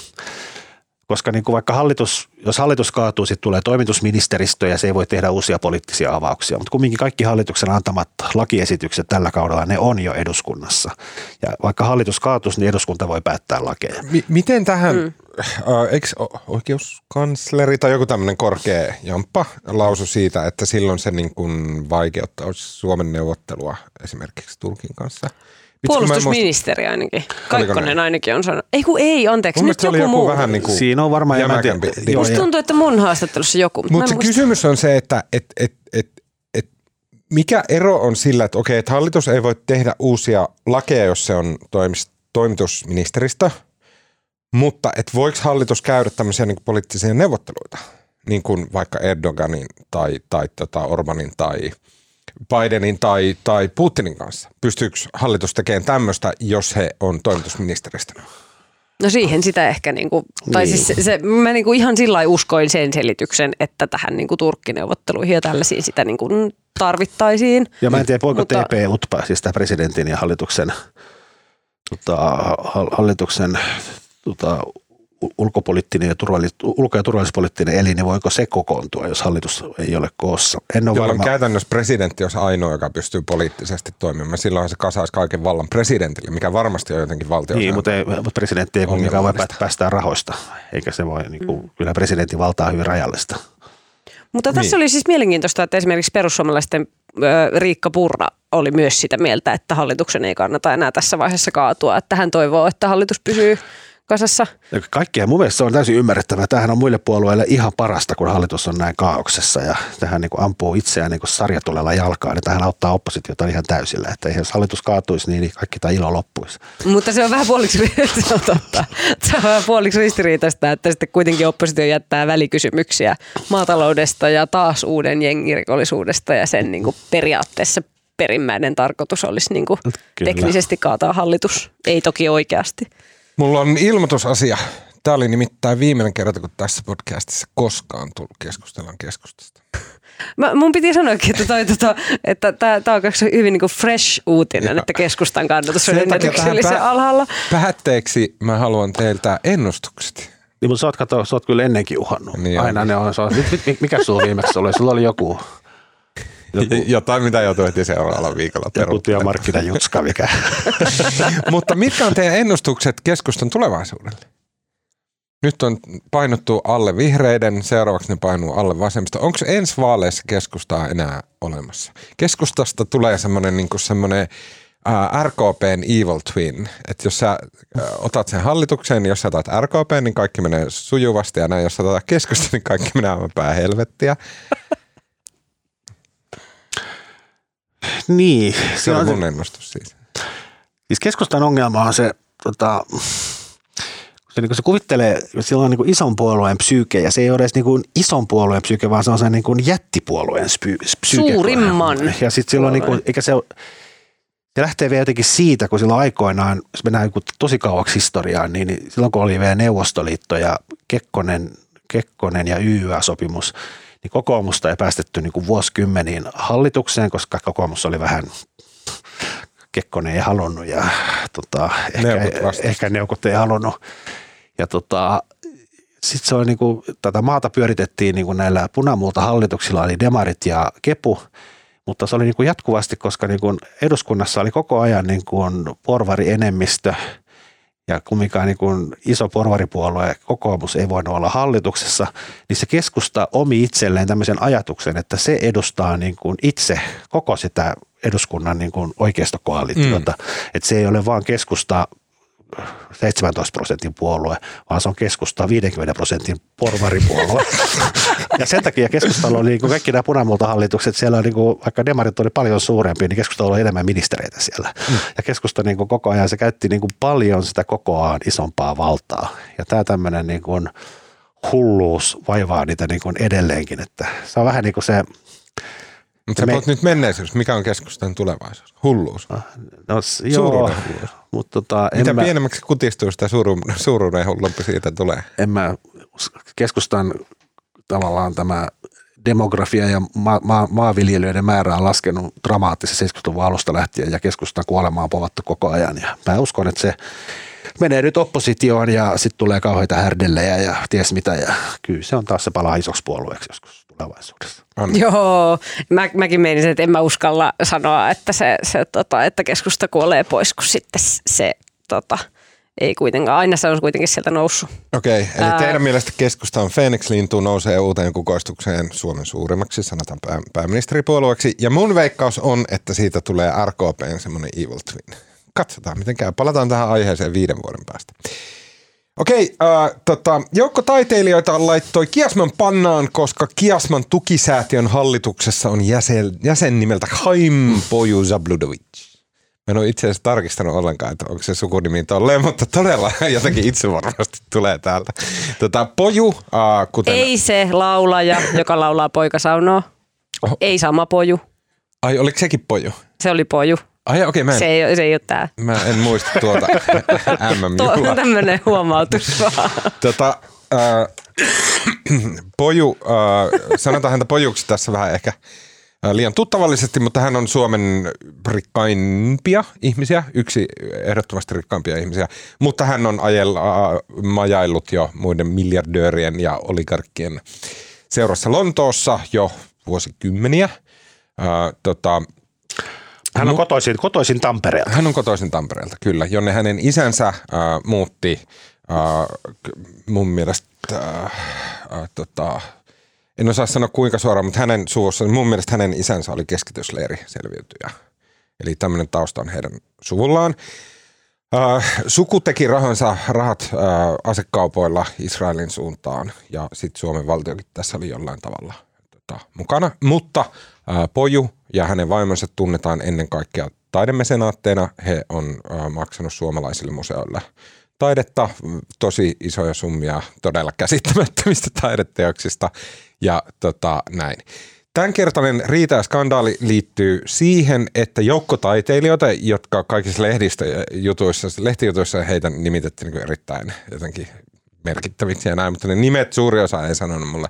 koska niin kuin vaikka hallitus, jos hallitus kaatuu, sitten tulee toimitusministeristö ja se ei voi tehdä uusia poliittisia avauksia. Mutta kumminkin kaikki hallituksen antamat lakiesitykset tällä kaudella, ne on jo eduskunnassa. Ja vaikka hallitus kaatuisi, niin eduskunta voi päättää lakeja. Mi- miten tähän, mm. äh, eikö oikeuskansleri tai joku tämmöinen korkea jamppa lausu siitä, että silloin se niin kuin vaikeuttaisi Suomen neuvottelua esimerkiksi Turkin kanssa? Vitsi, Puolustusministeri ainakin. Kaikkonen ainakin on sanonut. Ei kun ei, anteeksi. Mun Nyt joku joku muu. vähän niin kuin Siinä on varmaan, jämäkämpi. joo, Musta tuntuu, että mun haastattelussa joku. mutta en se muista. kysymys on se, että et, et, et, et, mikä ero on sillä, että okei, että hallitus ei voi tehdä uusia lakeja, jos se on toimis, toimitusministeristä, mutta et voiko hallitus käydä tämmöisiä niin poliittisia neuvotteluita, niin kuin vaikka Erdoganin tai, tai tota Orbanin tai Bidenin tai, tai Putinin kanssa? Pystyykö hallitus tekemään tämmöistä, jos he on toimitusministeristä? No siihen sitä ehkä, niinku, tai Niin. siis se, se, mä niinku ihan sillä lailla uskoin sen selityksen, että tähän niinku Turkkineuvotteluihin ja tällaisiin sitä niinku tarvittaisiin. Ja mä en tiedä, voiko Mutta- TP UTPA, siis tämä presidentin ja hallituksen, tota, hal- hallituksen tota, ulkopoliittinen ja turvallis, ulko- ja turvallisuuspoliittinen elin, niin voiko se kokoontua, jos hallitus ei ole koossa? En ole Jolloin varma. käytännössä presidentti olisi ainoa, joka pystyy poliittisesti toimimaan. Silloinhan se kasaisi kaiken vallan presidentille, mikä varmasti on jotenkin valtio. Niin, mutta, ei, mutta presidentti ei kumminkaan voi päästää rahoista, eikä se voi, niin kuin, kyllä presidentin valta on hyvin rajallista. Mutta tässä Niin. oli siis mielenkiintoista, että esimerkiksi perussuomalaisten ö, Riikka Purra oli myös sitä mieltä, että hallituksen ei kannata enää tässä vaiheessa kaatua. Että hän toivoo, että hallitus pysyy kasassa. Kaikkea mun mielestä se on täysin ymmärrettävää. Tämähän on muille puolueille ihan parasta, kun hallitus on näin kaauksessa ja tähän niin kuin ampuu itseään niin kuin sarjatulella jalkaan. Ja tähän auttaa oppositiota ihan täysillä. Että jos hallitus kaatuisi, niin kaikki tämä ilo loppuisi. Mutta se on vähän puoliksi, se on totta. Se on vähän puoliksi ristiriitaista, että sitten kuitenkin oppositio jättää välikysymyksiä maataloudesta ja taas uuden jengirikollisuudesta ja sen niin kuin periaatteessa perimmäinen tarkoitus olisi niin kuin teknisesti kaataa hallitus. Ei toki oikeasti. Mulla on ilmoitusasia. Tämä oli nimittäin viimeinen kerta, kun tässä podcastissa koskaan tullut keskustellaan keskustasta. Mä, mun piti sanoakin, että toi, tota, että tämä on kaksi hyvin niin kuin fresh uutinen, että keskustan kannatus on ennätyksellisen pä- alhaalla. Päätteeksi mä haluan teiltä ennustukset. Niin, mutta sä oot, kato, sä oot kyllä ennenkin uhannut. Niin Niin on. Aina ne on. Mit, mit, mikä sulla viimeksi oli? Sulla oli joku, joku, Jotain, mitä joutuu heti seuraavalla viikolla joku työmarkkinajutska, mikä. Mutta mitkä on teidän ennustukset keskustan tulevaisuudelle? Nyt on painottu alle vihreiden, seuraavaksi ne painuu alle vasemmista. Onko ensi vaaleissa keskustaa enää olemassa? Keskustasta tulee semmoinen niin semmoinen RKPn evil twin. Että jos sä otat sen hallituksen, niin jos sä otat RKP, niin kaikki menee sujuvasti. Ja näin, jos sä otat keskusta, niin kaikki menee aivan päin niin. Se on mun ennustus siis. Siis keskustan ongelma on se, tota, se, niin se kuvittelee, sillä on niin ison puolueen psyyke, ja se ei ole edes niin ison puolueen psyyke, vaan se on se niin jättipuolueen spy- psyyke. Suurimman Ja sitten silloin, niin kuin, eikä se, se lähtee vielä jotenkin siitä, kun silloin aikoinaan, jos mennään joku tosi kauaksi historiaan, niin, niin silloin kun oli vielä Neuvostoliitto ja Kekkonen, Kekkonen ja YYA-sopimus, niin kokoomusta ei päästetty niin kuin vuosikymmeniin hallitukseen, koska kokoomus oli vähän Kekkonen ei halunnut ja tota, ehkä, vastusti. ehkä neuvot ei halunnut. Ja tota, sitten se on niinku, tätä maata pyöritettiin niinku näillä punamulta hallituksilla, eli demarit ja kepu, mutta se oli niinku jatkuvasti, koska niinku eduskunnassa oli koko ajan niinku porvari enemmistö ja kumminkaan niin kuin iso porvaripuolue kokoomus ei voinut olla hallituksessa, niin se keskusta omi itselleen tämmöisen ajatuksen, että se edustaa niin kuin itse koko sitä eduskunnan niin kuin oikeistokoalitiota. Mm. Että se ei ole vaan keskusta 17 prosentin puolue, vaan se on keskusta 50 prosentin porvaripuolue. ja sen takia keskustalla oli niin kuin kaikki nämä punamultahallitukset, siellä on niin kuin, vaikka demarit oli paljon suurempi, niin keskustalla oli enemmän ministereitä siellä. Mm. Ja keskusta niin kuin koko ajan, se käytti niin kuin paljon sitä kokoaan isompaa valtaa. Ja tämä tämmöinen niin kuin hulluus vaivaa niitä niin kuin edelleenkin, että se on vähän niin kuin se, mutta sä me... nyt menneisyys. Mikä on keskustan tulevaisuus? Hulluus. No, no joo, hulluus. Mutta tota, Mitä mä, pienemmäksi kutistuu, sitä suru, suuruuden hullumpi siitä tulee. En mä, keskustan tavallaan tämä demografia ja ma- ma- maanviljelijöiden määrä on laskenut dramaattisesti 70-luvun alusta lähtien ja keskustan kuolemaa on povattu koko ajan. Ja mä uskon, että se menee nyt oppositioon ja sitten tulee kauheita härdellejä ja ties mitä ja kyllä se on taas se palaa isoksi puolueeksi joskus tulevaisuudessa. On. Joo, mä, mäkin menin, että en mä uskalla sanoa, että, se, se, tota, että keskusta kuolee pois, kun sitten se tota, ei kuitenkaan, aina se on kuitenkin sieltä noussut. Okei, okay, eli Ää... teidän mielestä keskusta on Phoenix-lintu, nousee uuteen kukoistukseen Suomen suurimmaksi, sanotaan pää, pääministeripuolueeksi. Ja mun veikkaus on, että siitä tulee RKPn semmoinen evil twin. Katsotaan miten käy. Palataan tähän aiheeseen viiden vuoden päästä. Okei, äh, tota, joukko taiteilijoita laittoi Kiasman pannaan, koska Kiasman tukisäätiön hallituksessa on jäsen, jäsen nimeltä Haim Poju Zabludovic. Mä en ole itse asiassa tarkistanut ollenkaan, että onko se sukunimi tolleen, mutta todella jotenkin itse varmasti tulee täältä. Tota, poju, äh, kuten... Ei se laulaja, joka laulaa poikasaunoa. Oho. Ei sama Poju. Ai, oliko sekin Poju? Se oli Poju. Ai okei, okay, se, ei, se ei ole tää. Mä en muista tuota mm Tuo, tämmönen huomautus vaan. Tota, äh, poju, äh, sanotaan häntä pojuksi tässä vähän ehkä liian tuttavallisesti, mutta hän on Suomen rikkaimpia ihmisiä, yksi ehdottomasti rikkaimpia ihmisiä, mutta hän on ajella, äh, majaillut jo muiden miljardöörien ja oligarkkien seurassa Lontoossa jo vuosikymmeniä. Äh, tota, hän on kotoisin, kotoisin Tampereelta. Hän on kotoisin Tampereelta, kyllä, jonne hänen isänsä äh, muutti äh, mun mielestä, äh, äh, tota, en osaa sanoa kuinka suoraan, mutta hänen suvussa, mun mielestä hänen isänsä oli keskitysleiri selviytyjä. Eli tämmöinen tausta on heidän suvullaan. Äh, suku teki rahansa, rahat äh, asekaupoilla Israelin suuntaan ja sitten Suomen valtiokin tässä oli jollain tavalla tota, mukana. Mutta Poju ja hänen vaimonsa tunnetaan ennen kaikkea taidemesenaatteina. He on maksanut suomalaisille museoille taidetta, tosi isoja summia todella käsittämättömistä taideteoksista ja tota, näin. Tämänkertainen riita ja skandaali liittyy siihen, että joukkotaiteilijoita, jotka kaikissa lehdistöjutuissa, lehtijutuissa heitä nimitettiin niin erittäin jotenkin merkittäviksi ja näin, mutta ne nimet suuri osa ei sanonut mulle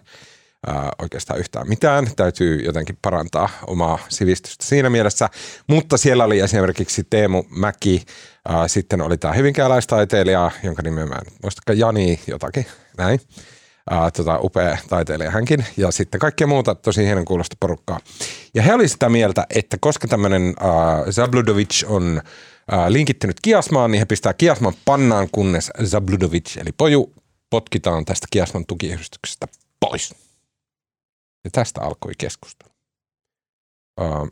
oikeastaan yhtään mitään. Täytyy jotenkin parantaa omaa sivistystä siinä mielessä. Mutta siellä oli esimerkiksi Teemu Mäki, sitten oli tämä hyvinkääläistaiteilija, jonka nimeä mä en muistakaan, Jani jotakin, näin. Tota, upea taiteilija hänkin, ja sitten kaikkea muuta tosi hienon kuulosta porukkaa. Ja he olivat sitä mieltä, että koska tämmöinen Zabludovic on ää, linkittynyt Kiasmaan, niin he pistää Kiasman pannaan, kunnes Zabludovic, eli poju, potkitaan tästä Kiasman tukiyhdistyksestä pois. Ja tästä alkoi keskustelu. Uh,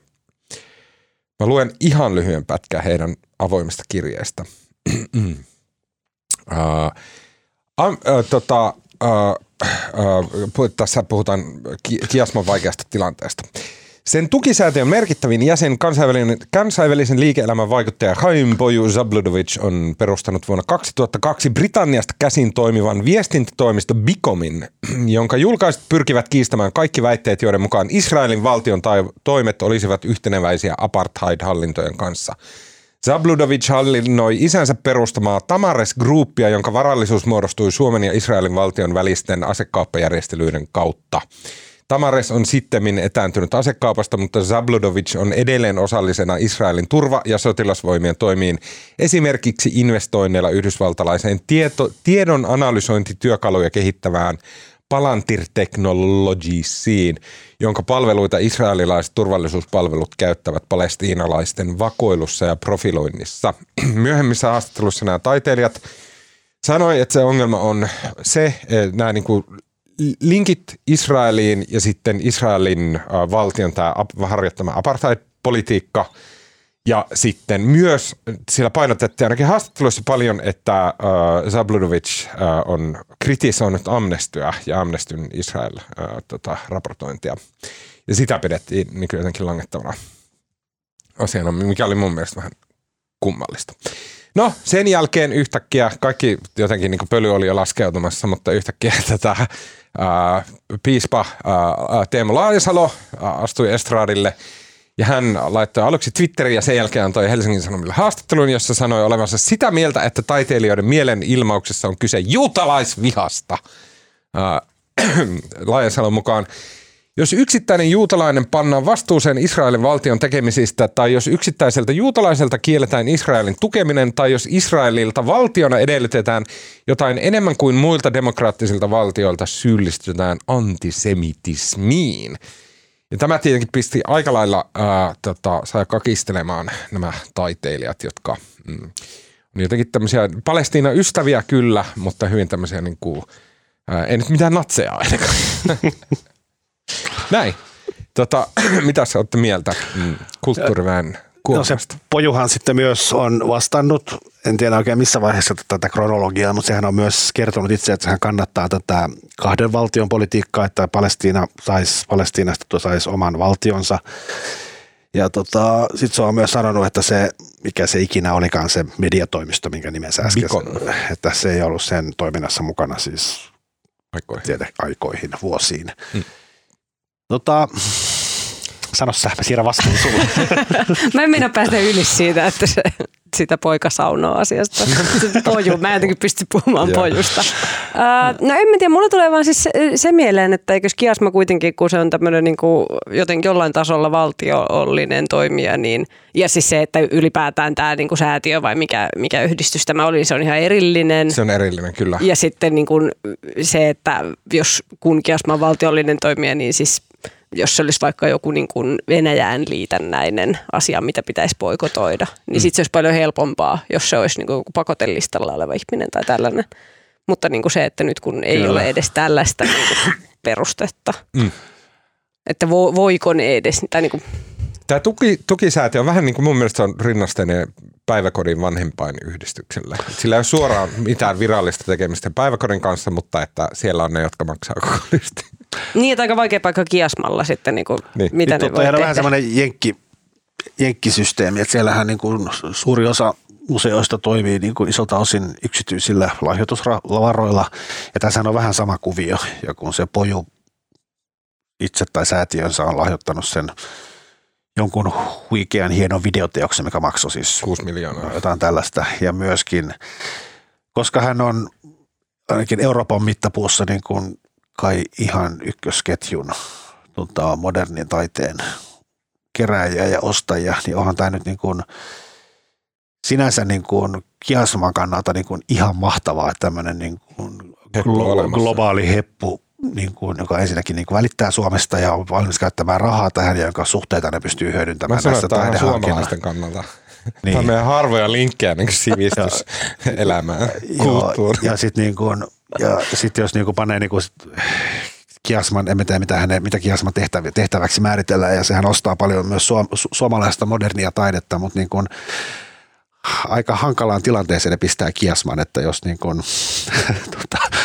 mä luen ihan lyhyen pätkän heidän avoimesta kirjeestä. uh, uh, tota, uh, uh, tässä puhutaan Kiasman vaikeasta tilanteesta. Sen tukisäätiön merkittävin jäsen, kansainvälinen, kansainvälisen liike-elämän vaikuttaja Chaim Boju Zabludovic on perustanut vuonna 2002 Britanniasta käsin toimivan viestintätoimisto Bicomin, jonka julkaiset pyrkivät kiistämään kaikki väitteet, joiden mukaan Israelin valtion toimet olisivat yhteneväisiä apartheid-hallintojen kanssa. Zabludovic hallinnoi isänsä perustamaa Tamares Groupia, jonka varallisuus muodostui Suomen ja Israelin valtion välisten asekauppajärjestelyiden kautta. Tamares on sittemmin etääntynyt asekaupasta, mutta Zabludovic on edelleen osallisena Israelin turva- ja sotilasvoimien toimiin esimerkiksi investoinneilla yhdysvaltalaiseen tieto, tiedon analysointityökaluja kehittävään Palantir Technologiesiin, jonka palveluita israelilaiset turvallisuuspalvelut käyttävät palestiinalaisten vakoilussa ja profiloinnissa. Myöhemmissä haastattelussa nämä taiteilijat sanoi, että se ongelma on se, että nämä niin kuin linkit Israeliin ja sitten Israelin äh, valtion tämä harjoittama apartheid-politiikka Ja sitten myös siellä painotettiin ainakin haastatteluissa paljon, että äh, Zabludovic äh, on kritisoinut Amnestyä ja Amnestyn Israel äh, tota, raportointia. Ja sitä pidettiin niin kuin jotenkin langettavana asiana, mikä oli mun mielestä vähän kummallista. No sen jälkeen yhtäkkiä kaikki jotenkin niin pöly oli jo laskeutumassa, mutta yhtäkkiä tätä ää, piispa ää, Teemu Laajasalo astui estraadille ja hän laittoi aluksi Twitteriin ja sen jälkeen antoi Helsingin Sanomille haastattelun, jossa sanoi olevansa sitä mieltä, että taiteilijoiden mielen ilmauksessa on kyse juutalaisvihasta. Laajasalon mukaan jos yksittäinen juutalainen pannaan vastuuseen Israelin valtion tekemisistä, tai jos yksittäiseltä juutalaiselta kielletään Israelin tukeminen, tai jos Israelilta valtiona edellytetään jotain enemmän kuin muilta demokraattisilta valtioilta, syyllistytään antisemitismiin. Ja tämä tietenkin pisti aika lailla ää, tota, sai kakistelemaan nämä taiteilijat, jotka mm, on jotenkin tämmöisiä Palestiina ystäviä kyllä, mutta hyvin tämmöisiä niin kuin, ää, ei nyt mitään natseja ainakaan. Näin. Tota, mitä sä olette mieltä mm, kulttuuriväen No se Pojuhan sitten myös on vastannut, en tiedä oikein missä vaiheessa tätä kronologiaa, mutta sehän on myös kertonut itse, että hän kannattaa tätä kahden valtion politiikkaa, että Palestiina sais, Palestiinasta saisi oman valtionsa. Ja tota, sitten se on myös sanonut, että se, mikä se ikinä olikaan se mediatoimisto, minkä nimensä äsken, Mikon. että se ei ollut sen toiminnassa mukana siis aikoihin, tiedä, aikoihin vuosiin. Hmm. Tota, sano sä, mä siirrän vastuun sulle. mä en minä päästä yli siitä, että se, sitä poikasaunoa asiasta. Poju, mä en jotenkin pysty puhumaan pojusta. Uh, no en mä tiedä, mulle tulee vaan siis se, se mieleen, että eikös Kiasma kuitenkin, kun se on tämmöinen niin kuin jotenkin jollain tasolla valtiollinen toimija, niin, ja siis se, että ylipäätään tämä niin kuin säätiö vai mikä, mikä yhdistys tämä oli, niin se on ihan erillinen. Se on erillinen, kyllä. Ja sitten niin kuin se, että jos kun Kiasma on valtiollinen toimija, niin siis jos se olisi vaikka joku niin kuin Venäjään liitännäinen asia, mitä pitäisi poikotoida, niin mm. sitten se olisi paljon helpompaa, jos se olisi niin kuin pakotelistalla oleva ihminen tai tällainen. Mutta niin kuin se, että nyt kun ei Kyllä. ole edes tällaista niin kuin perustetta, mm. että vo, voiko ne edes, tai niin kuin, Tämä tuki, tukisäätiö on vähän niin kuin mun mielestä on rinnasteinen päiväkodin vanhempain yhdistyksellä. Sillä ei ole suoraan mitään virallista tekemistä päiväkodin kanssa, mutta että siellä on ne, jotka maksaa kokollisesti. Niin, että aika vaikea paikka kiasmalla sitten, niin kuin, niin. mitä Nyt ne voi tehdä. vähän semmoinen jenkki, jenkkisysteemi, että siellähän niin kuin suuri osa museoista toimii niin kuin isolta osin yksityisillä lahjoitusvaroilla. Ja tässä on vähän sama kuvio, ja kun se poju itse tai säätiönsä on lahjoittanut sen jonkun huikean hienon videoteoksen, mikä maksoi siis 6 miljoonaa. Jotain tällaista. Ja myöskin, koska hän on ainakin Euroopan mittapuussa niin kuin kai ihan ykkösketjun tota, modernin taiteen keräjiä ja ostajia, niin onhan tämä nyt niin kuin, sinänsä niin kuin Kiasman kannalta niin kuin ihan mahtavaa, että tämmöinen niin kuin glo- globaali heppu, niin kuin, joka ensinnäkin niin kuin välittää Suomesta ja on valmis käyttämään rahaa tähän ja jonka suhteita ne pystyy hyödyntämään Mä tässä suomalaisten kannalta. Niin. Tämä on meidän harvoja linkkejä niin sivistyselämään, kulttuuriin. Ja sitten niin kuin, ja sitten jos niinku panee niinku Kiasman, en tiedä mitä, hänen, mitä Kiasman tehtävä, tehtäväksi määritellään, ja sehän ostaa paljon myös suom, su, suomalaista modernia taidetta, mutta niin kuin, aika hankalaan tilanteeseen ne pistää Kiasman, että jos niin kuin, tota,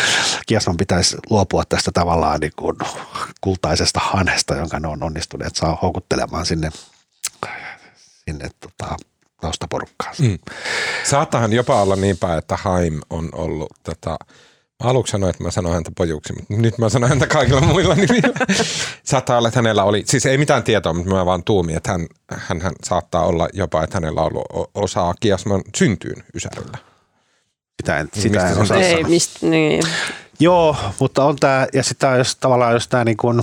Kiasman pitäisi luopua tästä tavallaan niin kuin kultaisesta hanesta, jonka ne on onnistuneet saa houkuttelemaan sinne, sinne tota, taustaporukkaan. Mm. Saattahan jopa olla niin päin, että Haim on ollut tota, Aluksi sanoin, että mä sanoin häntä pojuksi, mutta nyt mä sanoin häntä kaikilla muilla nimillä. saattaa olla, että hänellä oli, siis ei mitään tietoa, mutta mä vaan tuumin, että hän, hän, hän saattaa olla jopa, että hänellä on ollut osaa Kiasman syntyyn Ysärillä. Sitä en, sitä mistä en osaa Ei, mistä, niin. Joo, mutta on tämä, ja sitten jos tavallaan jos tämä niin kuin,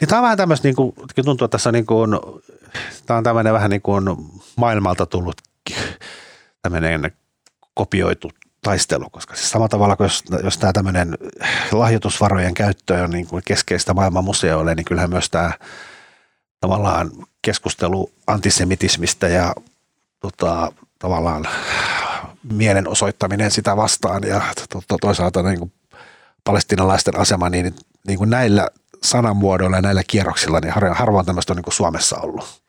niin tämä on vähän tämmöistä, niin kuin, tuntuu, että tässä on niin kuin, tämä on tämmöinen vähän niin kuin maailmalta tullut tämmöinen kopioitu taistelu, koska siis samalla tavalla kuin jos, jos tämä tämmöinen lahjoitusvarojen käyttö on niin kuin keskeistä maailman museoille, niin kyllähän myös tämä tavallaan keskustelu antisemitismistä ja tota, tavallaan mielenosoittaminen sitä vastaan ja to, to, toisaalta niin kuin palestinalaisten asema, niin, niin kuin näillä sanamuodoilla ja näillä kierroksilla, niin harvoin tämmöistä on niin kuin Suomessa ollut.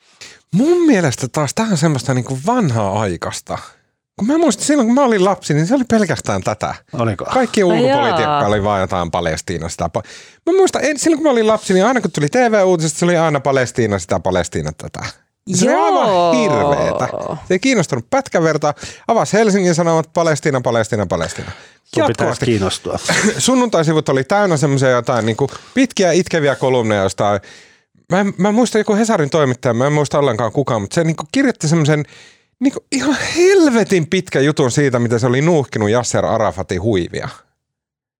mun mielestä taas tämä on semmoista niin kuin vanhaa aikasta. Kun mä muistan, silloin kun mä olin lapsi, niin se oli pelkästään tätä. Oliko? Kaikki ulkopolitiikka oli vaan jotain Palestiina sitä. Mä muistan, en, silloin kun mä olin lapsi, niin aina kun tuli TV-uutiset, se oli aina Palestiina sitä, Palestiina tätä. Se Joo. oli aivan hirveetä. Se ei kiinnostunut pätkän vertaa. Avasi Helsingin Sanomat Palestiina, Palestiina, Palestiina. Sun pitäisi kiinnostua. Sunnuntaisivut oli täynnä semmoisia jotain niin kuin pitkiä itkeviä kolumneja jostain. Mä, en- mä muistan joku Hesarin toimittaja, mä en muista ollenkaan kukaan, mutta se niin kuin kirjoitti semmoisen niin kuin ihan helvetin pitkä jutun siitä, miten se oli nuuhkinut Yasser Arafatin huivia.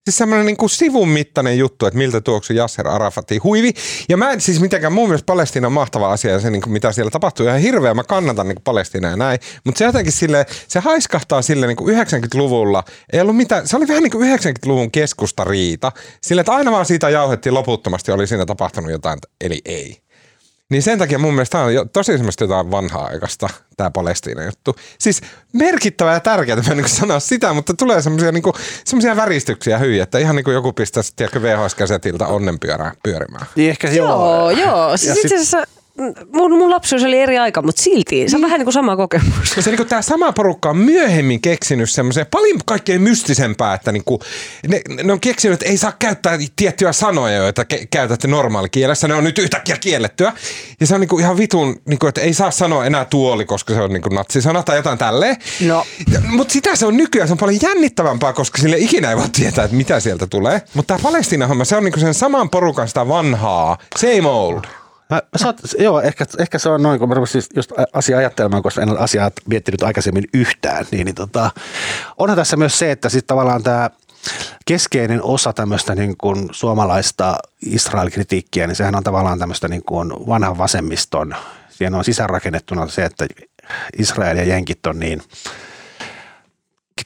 Siis semmoinen niin kuin sivun mittainen juttu, että miltä tuoksui Yasser Arafatin huivi. Ja mä en siis mitenkään, mun mielestä Palestiina on mahtava asia ja se niin kuin mitä siellä tapahtuu ihan hirveä. Mä kannatan niin kuin Palestiinaa ja näin. Mutta se jotenkin sille, se haiskahtaa sille niin kuin 90-luvulla. Ei ollut mitään, se oli vähän niin kuin 90-luvun keskustariita. Sille, että aina vaan siitä jauhettiin loputtomasti, oli siinä tapahtunut jotain, eli ei. Niin sen takia mun mielestä tämä on jo, tosi semmoista jotain vanhaa aikaista, tämä Palestiina juttu. Siis merkittävää ja tärkeää, mä en niin sanoa sitä, mutta tulee semmoisia niin semmoisia väristyksiä hyi, että ihan niin kuin joku pistää tiedätkö, VHS-käsetiltä onnenpyörää pyörimään. Niin ehkä Joo, joo. Siis Ja itse asiassa mun, mun lapsuus oli eri aika, mutta silti se on vähän niin kuin sama kokemus. Se niin tämä sama porukka on myöhemmin keksinyt semmoisen paljon kaikkein mystisempää, että niin kuin, ne, ne, on keksinyt, että ei saa käyttää tiettyjä sanoja, joita ke, käytätte normaalikielessä. Ne on nyt yhtäkkiä kiellettyä. Ja se on niin kuin ihan vitun, niin kuin, että ei saa sanoa enää tuoli, koska se on niin kuin natsisana tai jotain tälleen. No. Mutta sitä se on nykyään, se on paljon jännittävämpää, koska sille ikinä ei voi tietää, että mitä sieltä tulee. Mutta tämä Palestiina-homma, se on niin kuin sen saman porukan sitä vanhaa, same old. Mä, mä saat, joo, ehkä, ehkä se on noin, kun mä rupesin just asia ajattelemaan, koska en ole asiaa miettinyt aikaisemmin yhtään, niin, niin tota, onhan tässä myös se, että sitten tavallaan tämä keskeinen osa tämmöistä niin kuin suomalaista Israel-kritiikkiä, niin sehän on tavallaan tämmöistä niin kuin vanhan vasemmiston, siinä on sisäänrakennettuna se, että Israel ja jenkit on niin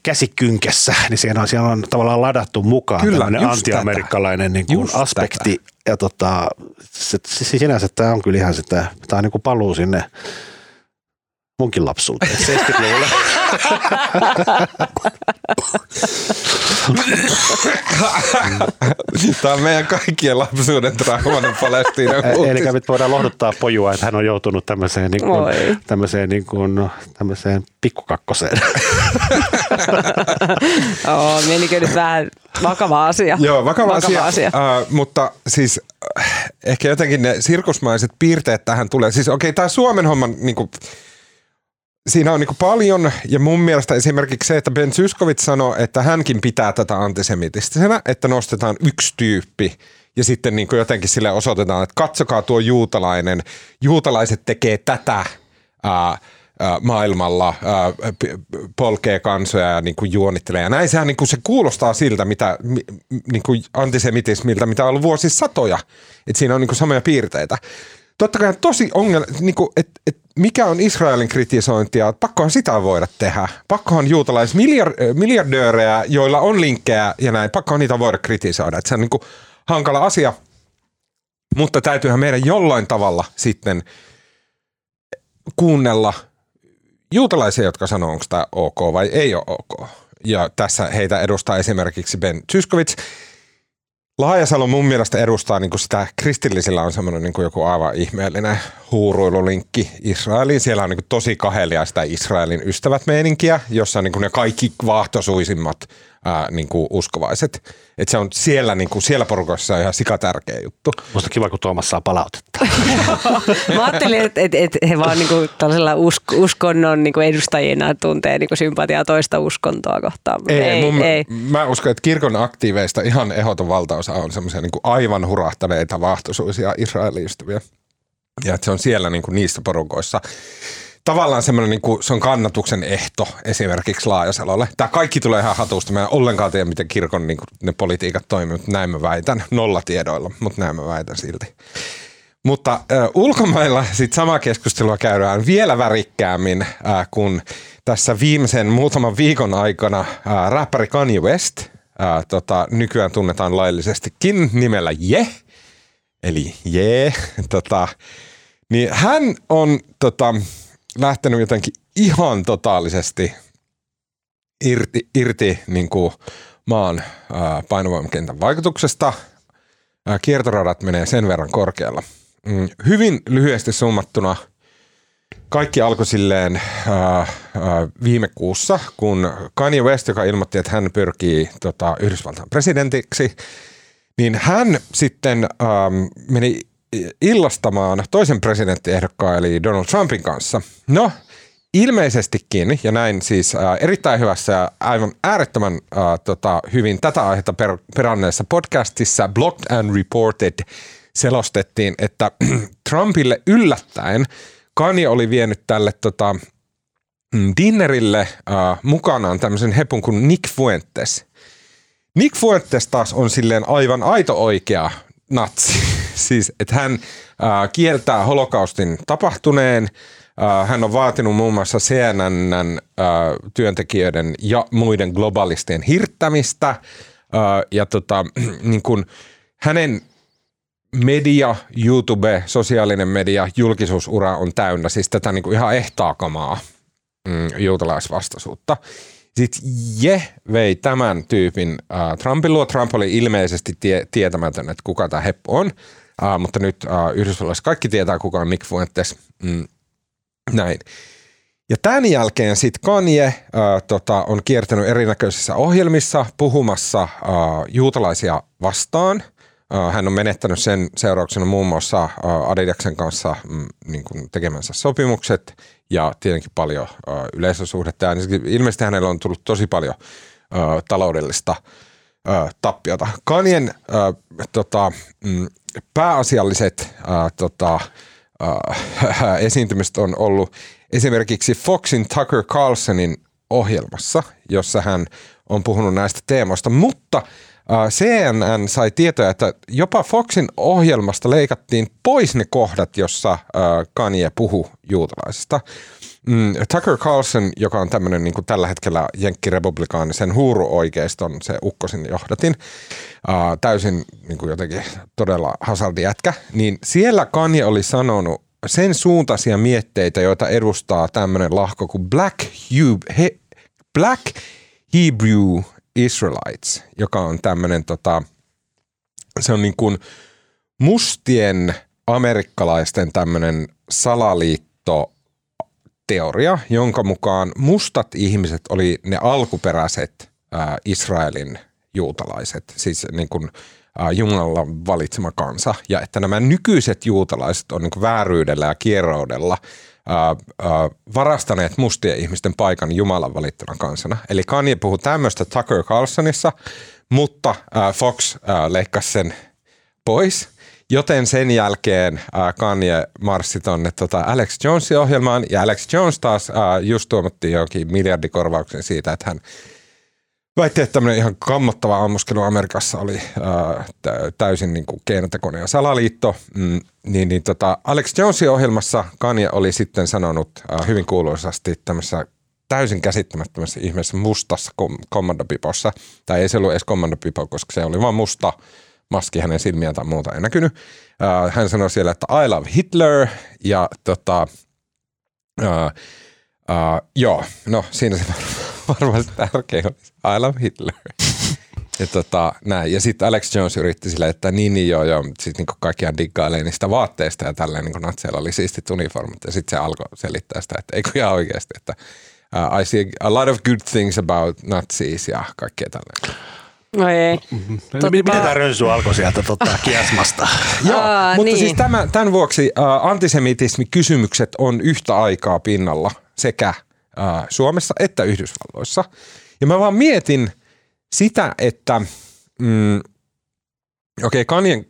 käsikynkessä, niin siellä on, siellä on tavallaan ladattu mukaan Kyllä, tämmöinen antiamerikkalainen niin kuin aspekti. Ja tota, se, sinänsä tämä on kyllä ihan sitä, tämä on niin kuin paluu sinne munkin lapsuuteen, 70-luvulle. Tämä on meidän kaikkien lapsuuden traumainen Palestiina Eli nyt voidaan lohduttaa pojua, että hän on joutunut tämmöiseen, niin kuin, Oi. tämmöiseen, niin kuin, tämmöiseen pikkukakkoseen. Oo, menikö nyt vähän vakava asia? Joo, vakava, vakava asia. asia. Uh, mutta siis äh, ehkä jotenkin ne sirkusmaiset piirteet tähän tulee. Siis okei, okay, tämä Suomen homman niinku, siinä on niinku paljon, ja mun mielestä esimerkiksi se, että Ben Zyskowicz sanoi, että hänkin pitää tätä antisemitistisena, että nostetaan yksi tyyppi, ja sitten niinku jotenkin sille osoitetaan, että katsokaa tuo juutalainen, juutalaiset tekee tätä ää, ää, maailmalla, ää, polkee kansoja ja niin juonittelee. Ja näin sehän niin se kuulostaa siltä, mitä, mi, niin antisemitismiltä, mitä on ollut vuosisatoja. Että siinä on niin samoja piirteitä. Totta kai tosi ongelma, niin että et mikä on Israelin kritisointia, pakkohan sitä voida tehdä. Pakkohan juutalais miljard, miljardöörejä, joilla on linkkejä ja näin, pakkohan niitä voida kritisoida. Että se on niin kuin hankala asia, mutta täytyyhän meidän jollain tavalla sitten kuunnella juutalaisia, jotka sanoo, onko tämä ok vai ei ole ok. Ja tässä heitä edustaa esimerkiksi Ben Zyskowicz. Laajasalo mun mielestä edustaa niin sitä, kristillisillä on semmoinen niin joku aivan ihmeellinen huuruilulinkki Israeliin. Siellä on niin tosi kahelia sitä Israelin ystävät meininkiä, jossa niin ne kaikki vaahtosuisimmat ää, niin uskovaiset. Et se on siellä, niin siellä porukassa ihan sikatärkeä juttu. Musta kiva, kun Tuomas saa palautetta. Mä ajattelin, että et, et he vaan niinku tällaisella usk, uskonnon niinku edustajina tuntee niinku sympatiaa toista uskontoa kohtaan. Mutta ei, mun, ei. Mä uskon, että kirkon aktiiveista ihan ehdoton valtaosa on semmoisia niin aivan hurahtaneita vaahtoisuisia Israelin ystäviä. Ja että se on siellä niin kuin niissä porukoissa. Tavallaan semmoinen, niin kuin, se on kannatuksen ehto esimerkiksi Laajasalolle. Tämä kaikki tulee ihan hatusta. Mä en ollenkaan tiedä, miten kirkon niin kuin, ne politiikat toimii, mutta näin mä väitän. Nollatiedoilla, mutta näin mä väitän silti. Mutta äh, ulkomailla sit samaa keskustelua käydään vielä värikkäämmin, äh, kun tässä viimeisen muutaman viikon aikana äh, räppäri Kanye West, äh, tota, nykyään tunnetaan laillisestikin nimellä Je, eli Je, tota, niin hän on tota, lähtenyt jotenkin ihan totaalisesti irti, irti niin kuin maan painovoimakentän vaikutuksesta. Kiertoradat menee sen verran korkealla. Mm, hyvin lyhyesti summattuna kaikki alkoi silleen viime kuussa, kun Kanye West, joka ilmoitti, että hän pyrkii tota, Yhdysvaltain presidentiksi, niin hän sitten meni illastamaan toisen presidenttiehdokkaan eli Donald Trumpin kanssa. No, ilmeisestikin, ja näin siis äh, erittäin hyvässä ja aivan äärettömän äh, tota, hyvin tätä aihetta per, peranneessa podcastissa Blocked and Reported selostettiin, että Trumpille yllättäen Kanye oli vienyt tälle tota, mm, dinnerille äh, mukanaan tämmöisen hepun kuin Nick Fuentes. Nick Fuentes taas on silleen aivan aito oikea natsi. Siis, että hän äh, kieltää holokaustin tapahtuneen. Äh, hän on vaatinut muun muassa CNNn äh, työntekijöiden ja muiden globalistien hirttämistä. Äh, ja tota, niin kun hänen media, YouTube, sosiaalinen media, julkisuusura on täynnä siis tätä niin kuin ihan ehtaakamaa mm, juutalaisvastaisuutta. Sitten Je vei tämän tyypin äh, Trumpin luo. Trump oli ilmeisesti tie, tietämätön, että kuka tämä heppu on, äh, mutta nyt äh, Yhdysvalloissa kaikki tietää, kuka on Nick Fuentes. Mm, näin. Ja tämän jälkeen sitten Kanye äh, tota, on kiertänyt erinäköisissä ohjelmissa puhumassa äh, juutalaisia vastaan – hän on menettänyt sen seurauksena muun muassa Adidaksen kanssa mm, niin kuin tekemänsä sopimukset ja tietenkin paljon yleisösuhdetta. Ja ilmeisesti hänellä on tullut tosi paljon taloudellista tappiota. Kanien tota, mm, pääasialliset tota, esiintymiset on ollut esimerkiksi Foxin Tucker Carlsonin ohjelmassa, jossa hän on puhunut näistä teemoista, mutta – CNN sai tietoja, että jopa Foxin ohjelmasta leikattiin pois ne kohdat, jossa Kanye puhu juutalaisista. Mm, Tucker Carlson, joka on tämmöinen niin tällä hetkellä jenkkirepublikaanisen huuruoikeiston se ukkosin johdatin, uh, täysin niin kuin jotenkin todella hazardijätkä, niin siellä Kanye oli sanonut sen suuntaisia mietteitä, joita edustaa tämmöinen lahko kuin Black, Hub, he, Black Hebrew Israelites, joka on tämmöinen tota, se on niin kuin mustien amerikkalaisten tämmöinen salaliitto teoria, jonka mukaan mustat ihmiset oli ne alkuperäiset ää, Israelin juutalaiset, siis niin kuin ää, Jumalan valitsema kansa, ja että nämä nykyiset juutalaiset on niin vääryydellä ja kierroudella – varastaneet mustien ihmisten paikan Jumalan valittuna kansana. Eli Kanye puhuu tämmöistä Tucker Carlsonissa, mutta Fox leikkasi sen pois. Joten sen jälkeen Kanye marssi tuonne tota Alex Jonesin ohjelmaan, ja Alex Jones taas just tuomattiin jokin miljardikorvauksen siitä, että hän väitti, että tämmöinen ihan kammottava ammuskelu Amerikassa oli ää, täysin niin kuin keinotekoinen ja salaliitto. Mm, niin, niin tota Alex Jonesin ohjelmassa Kanye oli sitten sanonut hyvin kuuluisasti tämmöisessä täysin käsittämättömässä ihmeessä mustassa kom- kommandopipossa. Tai ei se ollut edes kommandopipo, koska se oli vain musta maski hänen silmiään tai muuta ei näkynyt. Ää, hän sanoi siellä, että I love Hitler ja tota, ää, ää, joo, no siinä se varmasti tärkein olisi I love Hitler. Ja, tota, näin. ja sitten Alex Jones yritti sille, että niin, niin joo, joo, sitten niinku kaikkiaan diggailee niistä vaatteista ja tälleen niin natseilla oli siistit uniformit. Ja sitten se alkoi selittää sitä, että eikö ihan oikeasti, että uh, I see a lot of good things about Nazis ja kaikkea tälleen. No ei. Mm-hmm. Tota... Miten tämä rönsu alkoi sieltä tota, kiasmasta? Joo, Aa, mutta niin. siis tämän, tämän vuoksi uh, antisemitismikysymykset on yhtä aikaa pinnalla sekä Suomessa että Yhdysvalloissa. Ja mä vaan mietin sitä, että mm, okei, okay, Kanien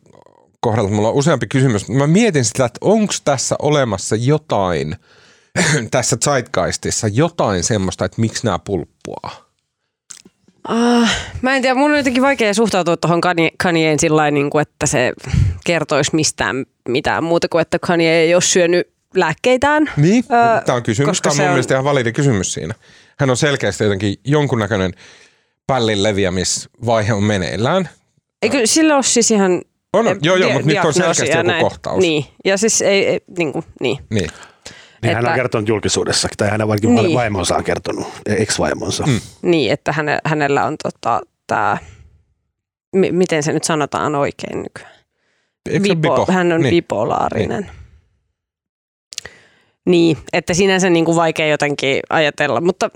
kohdalla mulla on useampi kysymys. Mä mietin sitä, että onko tässä olemassa jotain tässä zeitgeistissa, jotain semmoista, että miksi nämä pulppua? Uh, mä en tiedä, mun on jotenkin vaikea suhtautua tuohon Kanyeen sillä niin kuin, että se kertoisi mistään mitään muuta kuin, että Kanye ei ole syönyt lääkkeitään. Niin, öö, tämä on kysymys. Tämä on mun on... mielestä ihan validi kysymys siinä. Hän on selkeästi jotenkin jonkunnäköinen pällin leviämisvaihe on meneillään. Eikö sillä ole siis ihan on, on. Joo, joo, mutta nyt on selkeästi joku näin. kohtaus. Niin, ja siis ei, ei niin kuin, niin. niin. Niin että, hän on kertonut julkisuudessakin, tai hänen vaikka niin. vaimonsa on kertonut, ex-vaimonsa. Mm. Niin, että häne, hänellä on tota, tämä, m- miten se nyt sanotaan oikein nykyään? Bipo, bipo? Hän on niin. bipolaarinen. Niin. Niin, että sinänsä niin kuin vaikea jotenkin ajatella, mutta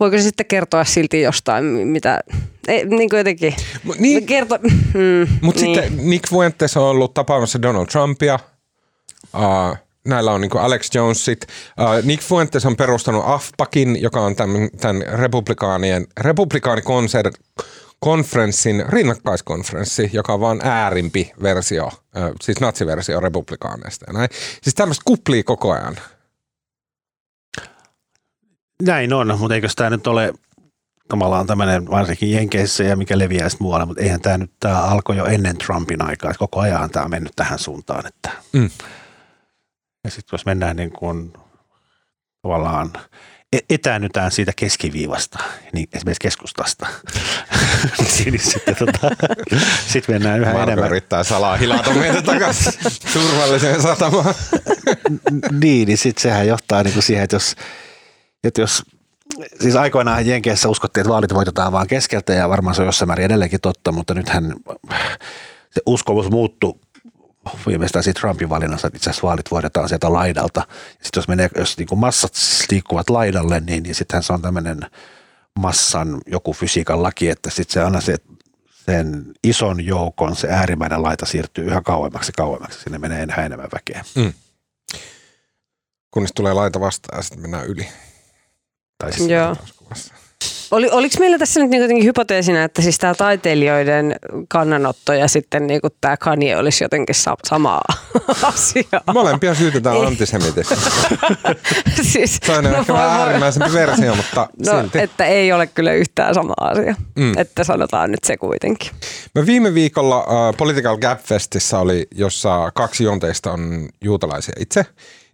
voiko se sitten kertoa silti jostain, mitä, ei, niin kuin jotenkin, niin. kerto, mm, Mutta niin. sitten Nick Fuentes on ollut tapaamassa Donald Trumpia. Uh, näillä on niinku Alex Jonesit. Uh, Nick Fuentes on perustanut AFPAKin, joka on tämän, tämän republikaanien, republikaanikonser konferenssin rinnakkaiskonferenssi, joka on vaan äärimpi versio, siis natsiversio republikaaneista ja näin. Siis tämmöistä kuplii koko ajan. Näin on, mutta eikö tämä nyt ole tavallaan tämmöinen varsinkin Jenkeissä ja mikä leviää sitten muualle, mutta eihän tämä nyt, tämä alkoi jo ennen Trumpin aikaa, että koko ajan tämä on mennyt tähän suuntaan, että Mm. Ja sitten jos mennään niin kuin tavallaan e- etäännytään siitä keskiviivasta, niin esimerkiksi keskustasta, niin sitten tota, sit mennään yhä Marko enemmän. yrittää salaa hilata meitä takaisin turvalliseen satamaan. niin, niin sitten sehän johtaa niin kuin siihen, että jos, että jos siis aikoinaan Jenkeissä uskottiin, että vaalit voitetaan vaan keskeltä ja varmaan se on jossain määrin edelleenkin totta, mutta nythän se uskomus muuttui viimeistään siitä Trumpin valinnassa, että itse asiassa vaalit voitetaan sieltä laidalta. Sitten jos, menee, jos niin kuin massat liikkuvat laidalle, niin, niin sittenhän se on tämmöinen massan joku fysiikan laki, että sitten se aina se, sen ison joukon se äärimmäinen laita siirtyy yhä kauemmaksi ja kauemmaksi. Sinne menee yhä enemmän väkeä. Kunnes tulee laita vastaan ja sitten mennään yli. Tai siis Joo. Oli, oliko meillä tässä nyt niinku jotenkin hypoteesina, että siis tämä taiteilijoiden kannanotto ja sitten niinku tämä Kanye olisi jotenkin sa- sama asia? Molempia syytetään antisemitismistä. siis, Toinen on ehkä voi- vähän äärimmäisempi versio, mutta No, silti. että ei ole kyllä yhtään sama asia. Mm. Että sanotaan nyt se kuitenkin. Mä viime viikolla uh, Political Gap Festissä oli, jossa kaksi juonteista on juutalaisia itse,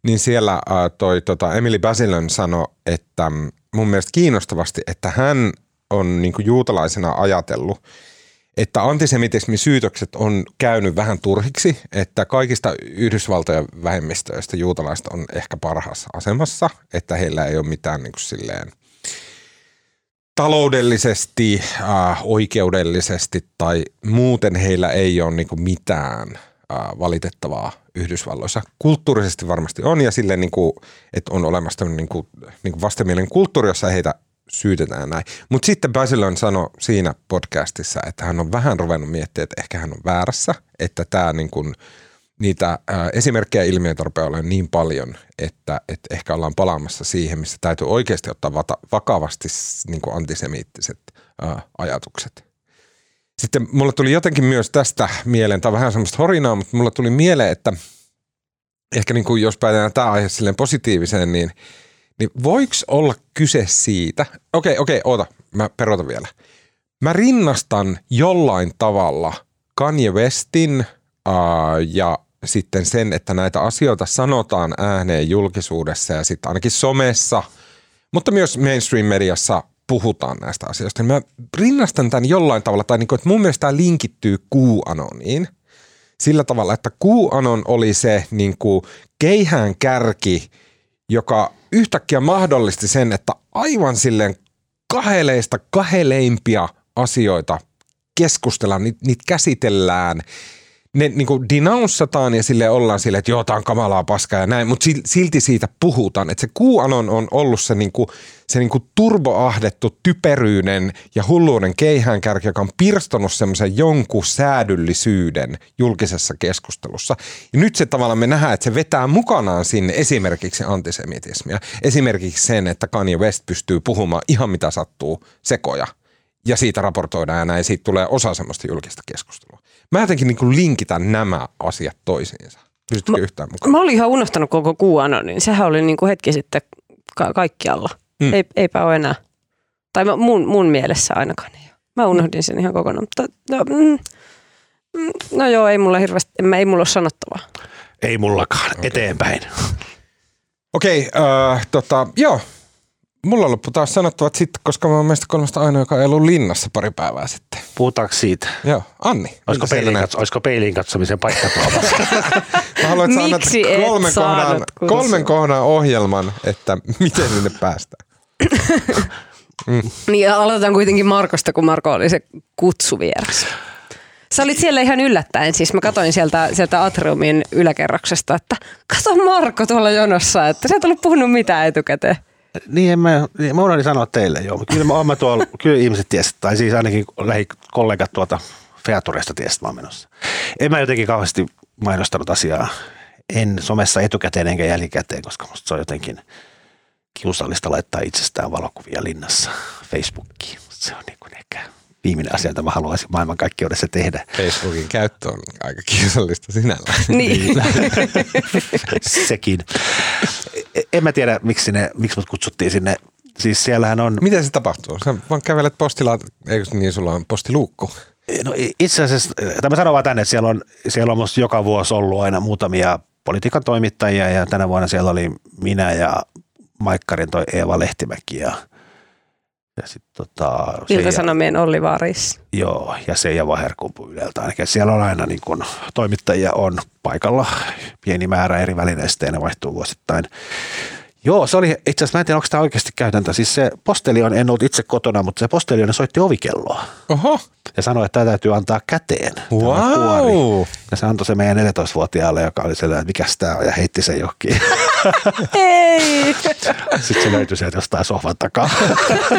niin siellä uh, toi tota Emily Basilon sanoi, että mm, mun mielestä kiinnostavasti, että hän on niinku juutalaisena ajatellut, että antisemitismin syytökset on käynyt vähän turhiksi, että kaikista Yhdysvaltojen vähemmistöistä juutalaiset on ehkä parhaassa asemassa, että heillä ei ole mitään niin kuin silleen taloudellisesti, äh, oikeudellisesti tai muuten heillä ei ole niin kuin mitään valitettavaa Yhdysvalloissa. Kulttuurisesti varmasti on ja silleen, niin kuin, että on olemassa tämmöinen niin kuin, niin kuin vastenmielinen kulttuuri, jossa heitä syytetään näin. Mutta sitten Basilon sanoi siinä podcastissa, että hän on vähän ruvennut miettimään, että ehkä hän on väärässä, että tämä niin kuin, niitä ää, esimerkkejä ilmiöitä rupeaa olemaan niin paljon, että, että ehkä ollaan palaamassa siihen, missä täytyy oikeasti ottaa vata, vakavasti niin kuin antisemiittiset ää, ajatukset. Sitten mulle tuli jotenkin myös tästä mieleen, on vähän semmoista horinaa, mutta mulle tuli mieleen, että ehkä niin kuin jos päätetään tämä aihe silleen positiiviseen, niin, niin voiko olla kyse siitä, okei, okei, oota, mä perotan vielä. Mä rinnastan jollain tavalla Kanye Westin uh, ja sitten sen, että näitä asioita sanotaan ääneen julkisuudessa ja sitten ainakin somessa, mutta myös mainstream-mediassa puhutaan näistä asioista. Niin mä rinnastan tämän jollain tavalla, tai niin kuin, että mun mielestä tämä linkittyy QAnoniin sillä tavalla, että QAnon oli se niin kuin keihään kärki, joka yhtäkkiä mahdollisti sen, että aivan silleen kaheleista kaheleimpia asioita keskustellaan, niitä, niitä käsitellään, ne niin kuin denounceataan ja sille ollaan silleen, että joo, tämä on kamalaa paskaa ja näin, mutta silti siitä puhutaan. Että se QAnon on ollut se, niin kuin, se niin kuin turboahdettu typeryyden ja hulluuden keihäänkärki, joka on pirstonut semmoisen jonkun säädyllisyyden julkisessa keskustelussa. Ja nyt se tavallaan me nähdään, että se vetää mukanaan sinne esimerkiksi antisemitismia. Esimerkiksi sen, että Kanye West pystyy puhumaan ihan mitä sattuu sekoja ja siitä raportoidaan ja näin, siitä tulee osa semmoista julkista keskustelua. Mä jotenkin niin kuin linkitän nämä asiat toisiinsa. Pystytkö yhtään mukaan? Mä olin ihan unohtanut koko QAnonin. Sehän oli niin kuin hetki sitten ka- kaikkialla. Mm. Ei, eipä ole enää. Tai mä- mun, mun mielessä ainakaan ei ole. Mä unohdin sen ihan kokonaan. Mutta, no, mm, mm, no joo, ei mulla hirveästi, en mä- ei mulla ole sanottavaa. Ei mullakaan. Okay. Eteenpäin. Okei, äh, tota, joo. Mulla loppu taas sanottavat sitten, koska mä oon meistä kolmesta ainoa, joka ei ollut linnassa pari päivää sitten. Puhutaanko siitä? Joo, Anni. Olisiko peiliin, katso, olisiko peiliin katsomisen paikka Tuomas? Mä haluan, että Miksi et kolmen kohdan, saanut kutsua? kolmen kohdan ohjelman, että miten sinne päästään. Niin ja aloitetaan kuitenkin Markosta, kun Marko oli se kutsuvieras. Sä olit siellä ihan yllättäen. Siis mä katsoin sieltä, sieltä Atriumin yläkerroksesta, että kato Marko tuolla jonossa, että sä et ollut puhunut mitään etukäteen. Niin, en mä, niin, mä unohdin sanoa teille joo. Kyllä mä, mä tuolla, kyllä ihmiset tiesivät, tai siis ainakin lähikollegat tuolta Featuresta tiesivät, mä menossa. En mä jotenkin kauheasti mainostanut asiaa. En somessa etukäteen enkä jälkikäteen, koska musta se on jotenkin kiusallista laittaa itsestään valokuvia linnassa Facebookiin. Se on niin kuin ehkä viimeinen asia, jota mä haluaisin maailmankaikkeudessa tehdä. Facebookin käyttö on aika kiusallista sinällään. Niin. Sekin. En mä tiedä, miksi, ne, miksi mut kutsuttiin sinne. Siis siellähän on... Miten se tapahtuu? Sä vaan kävelet postilla, eikö niin sulla on postiluukku? No itse asiassa, tämä sanon vaan tänne, että siellä on, siellä on musta joka vuosi ollut aina muutamia politiikan toimittajia ja tänä vuonna siellä oli minä ja Maikkarin toi Eeva Lehtimäki ja ja sit, tota, Ilta-Sanomien Olli Varis. Joo, ja Seija Vaherkumpu Yleltä. Ainakin siellä on aina niin kun, toimittajia on paikalla. Pieni määrä eri välineistä ja ne vaihtuu vuosittain. Joo, se oli itse asiassa, mä en tiedä, onko tämä oikeasti käytäntö. Siis se postelion, en ollut itse kotona, mutta se postelion soitti ovikelloa. Oho. Ja sanoi, että tämä täytyy antaa käteen. Wow. Ja se antoi se meidän 14-vuotiaalle, joka oli sellainen, että mikä tämä on, ja heitti sen johonkin. Ei. Sitten se löytyi sieltä jostain sohvan takaa.